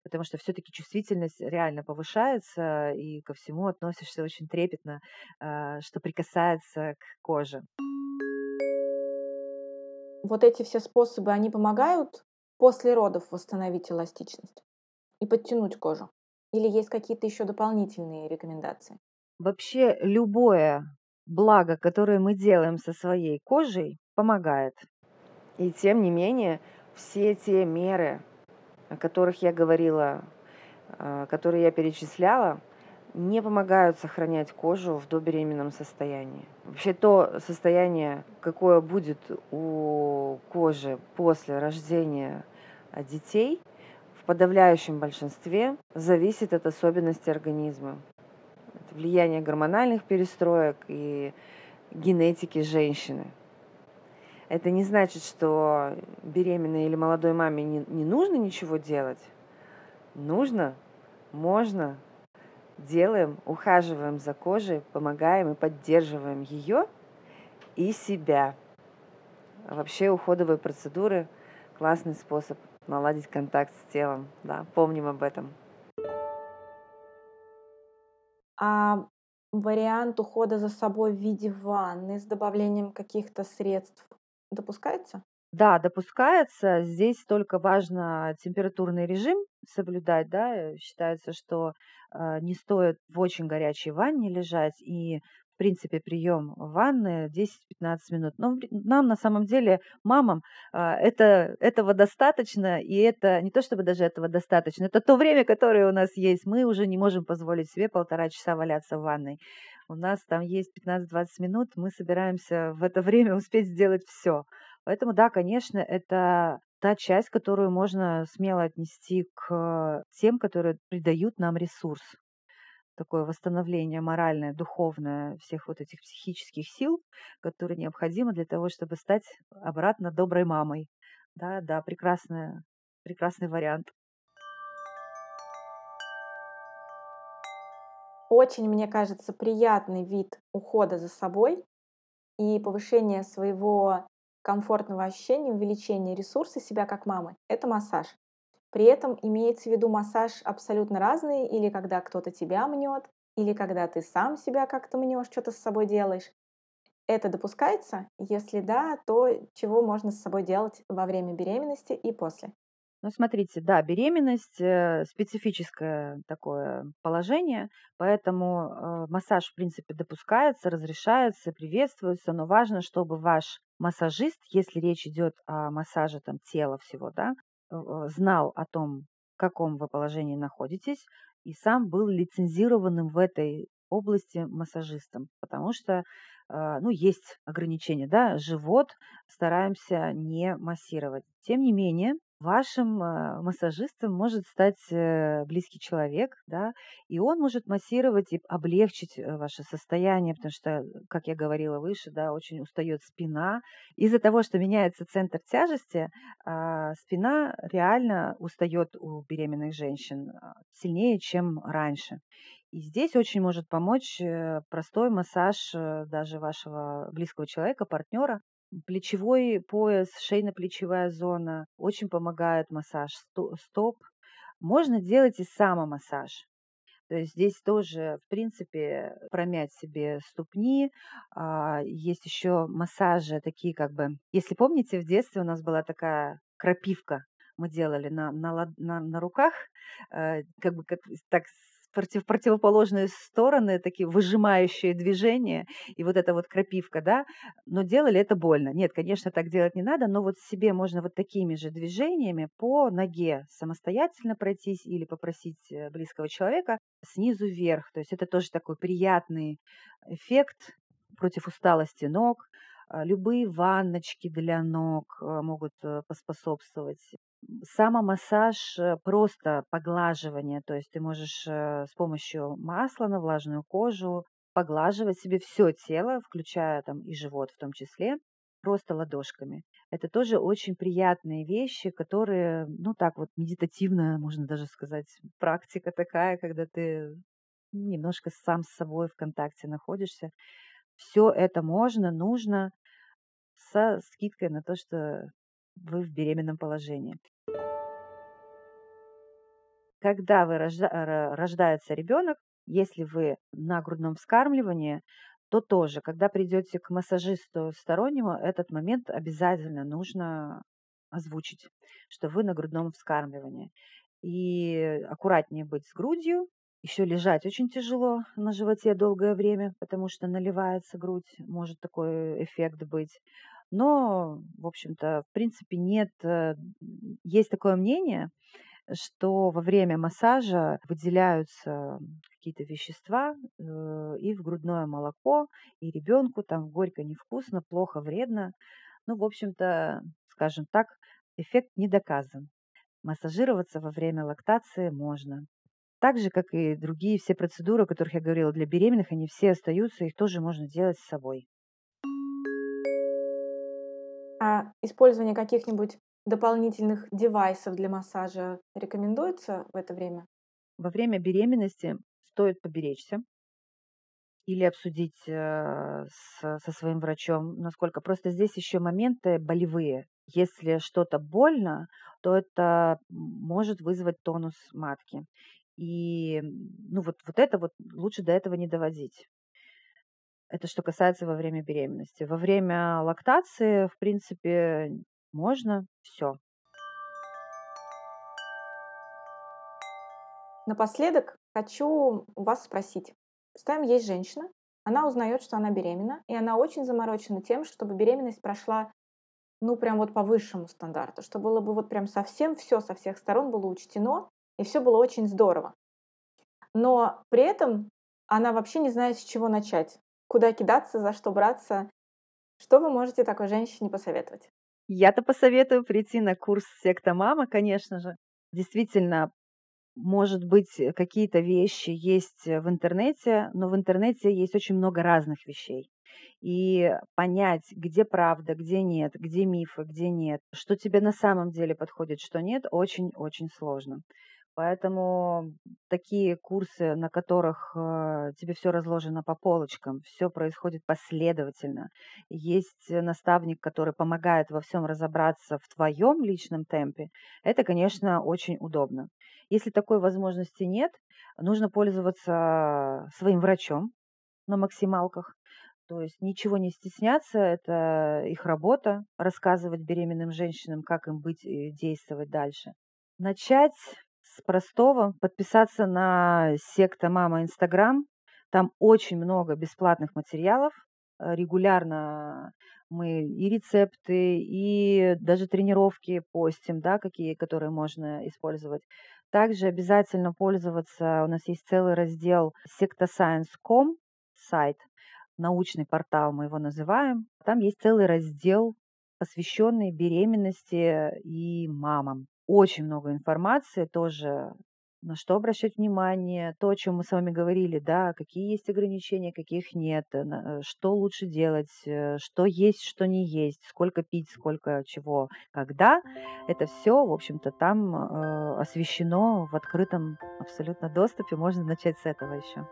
Потому что все-таки чувствительность реально повышается, и ко всему относишься очень трепетно, а, что прикасается к коже. Вот эти все способы, они помогают после родов восстановить эластичность и подтянуть кожу? Или есть какие-то еще дополнительные рекомендации? Вообще любое благо, которое мы делаем со своей кожей, помогает. И тем не менее, все те меры, о которых я говорила, а, которые я перечисляла, не помогают сохранять кожу в добеременном состоянии. Вообще то состояние, какое будет у кожи после рождения а, детей, в подавляющем большинстве зависит от особенностей организма влияние гормональных перестроек и генетики женщины. Это не значит, что беременной или молодой маме не, не нужно ничего делать. Нужно, можно, делаем, ухаживаем за кожей, помогаем и поддерживаем ее и себя. вообще уходовые процедуры – классный способ наладить контакт с телом. Да, помним об этом. А вариант ухода за собой в виде ванны с добавлением каких-то средств допускается? Да, допускается. Здесь только важно температурный режим соблюдать, да. Э, считается, что э, не стоит в очень горячей ванне лежать и в принципе, прием ванны 10-15 минут. Но нам на самом деле, мамам, а, это, этого достаточно, и это не то чтобы даже этого достаточно, это то время, которое у нас есть. Мы уже не можем позволить себе полтора часа валяться в ванной. У нас там есть 15-20 минут, мы собираемся в это время успеть сделать все. Поэтому, да, конечно, это та часть, которую можно смело отнести к тем, которые придают нам ресурс такое восстановление моральное, духовное всех вот этих психических сил, которые необходимы для того, чтобы стать обратно доброй мамой. Да, да, прекрасная, прекрасный вариант. Очень, мне кажется, приятный вид ухода за собой и повышения своего комфортного ощущения, увеличения ресурса себя как мамы – это массаж. При этом имеется в виду массаж абсолютно разный, или когда кто-то тебя мнет, или когда ты сам себя как-то мнешь, что-то с собой делаешь. Это допускается? Если да, то чего можно с собой делать во время беременности и после? Ну, смотрите, да, беременность э, специфическое такое положение, поэтому э, массаж, в принципе, допускается, разрешается, приветствуется, но важно, чтобы ваш массажист, если речь идет о массаже там тела всего, да, Э, знал о том, в каком вы положении находитесь, и сам был лицензированным в этой области массажистом, потому что ну, есть ограничения, да, живот стараемся не массировать. Тем не менее, вашим а, массажистом может стать э, близкий человек, да, и он может массировать и облегчить э, ваше состояние, потому что, как я говорила выше, да, очень устает спина. Из-за того, что меняется центр тяжести, а, спина реально устает у беременных женщин сильнее, чем раньше. И здесь очень может помочь э, простой массаж даже вашего близкого человека, партнера, Плечевой пояс, шейно-плечевая зона. Очень помогает массаж стоп. Можно делать и самомассаж. То есть здесь тоже, в принципе, промять себе ступни. А, есть еще массажи такие как бы... Если помните, в детстве у нас была такая крапивка мы делали на, на, на, на руках, э, как бы как, так против, противоположные стороны, такие выжимающие движения, и вот эта вот крапивка, да, но делали это больно. Нет, конечно, так делать не надо, но вот себе можно вот такими же движениями по ноге самостоятельно пройтись или попросить э, близкого человека снизу вверх. То есть это тоже такой приятный эффект против усталости ног, а, любые ванночки для ног э, могут э, поспособствовать. Самомассаж, э, просто поглаживание, то есть ты можешь с помощью масла на влажную кожу поглаживать себе все тело, включая там и живот в том числе, просто ладошками. Это тоже очень приятные вещи, которые, ну так вот, медитативная, можно даже сказать, практика такая, когда ты немножко сам с собой в контакте находишься. Все это можно, нужно со скидкой на то, что вы в беременном положении. Когда вы рожда, рождается ребенок, если вы на грудном вскармливании, то тоже, когда придете к массажисту стороннему, этот момент обязательно нужно озвучить, что вы на грудном вскармливании. И аккуратнее быть с грудью, еще лежать очень тяжело на животе долгое время, потому что наливается грудь, может такой эффект быть. Но, в общем-то, в принципе, нет... Э, есть такое мнение, что во время массажа выделяются какие-то вещества э, и в грудное молоко, и ребенку там горько, невкусно, плохо, вредно. Ну, в общем-то, скажем так, эффект не доказан. Массажироваться во время лактации можно. Так же, как и другие все процедуры, о которых я говорила для беременных, они все остаются, их тоже можно делать с собой. А использование каких-нибудь дополнительных девайсов для массажа рекомендуется в это время? Во время беременности стоит поберечься или обсудить э, со своим врачом, насколько. Просто здесь еще моменты болевые. Если что-то больно, то это может вызвать тонус матки. И ну вот, вот это вот лучше до этого не доводить. Это что касается во время беременности. Во время лактации, в принципе, можно все. Напоследок хочу вас спросить. Представим, есть женщина, она узнает, что она беременна, и она очень заморочена тем, чтобы беременность прошла ну, прям вот по высшему стандарту, чтобы было бы вот прям совсем все со всех сторон было учтено, и все было очень здорово. Но при этом она вообще не знает, с чего начать, куда кидаться, за что браться. Что вы можете такой женщине посоветовать? Я-то посоветую прийти на курс «Секта Мама», конечно же. Действительно, может быть, какие-то вещи есть в интернете, но в интернете есть очень много разных вещей. И понять, где правда, где нет, где мифы, где нет, что тебе на самом деле подходит, что нет, очень-очень сложно. Поэтому такие курсы, на которых э, тебе все разложено по полочкам, все происходит последовательно. Есть наставник, который помогает во всем разобраться в твоем личном темпе. Это, конечно, очень удобно. Если такой возможности нет, нужно пользоваться своим врачом на максималках. То есть ничего не стесняться, это их работа, рассказывать беременным женщинам, как им быть и действовать дальше. Начать простого подписаться на секта Мама Инстаграм. Там очень много бесплатных материалов. Э, регулярно мы и рецепты, и даже тренировки постим, да, какие, которые можно использовать. Также обязательно пользоваться, у нас есть целый раздел sectascience.com, сайт, научный портал мы его называем. Там есть целый раздел, посвященный беременности и мамам очень много информации тоже, на что обращать внимание, то, о чем мы с вами говорили, да, какие есть ограничения, каких нет, э, э, что лучше делать, э, что есть, что не есть, сколько пить, сколько чего, когда. Это все, в общем-то, там э, освещено в открытом абсолютно доступе. Можно начать с этого еще.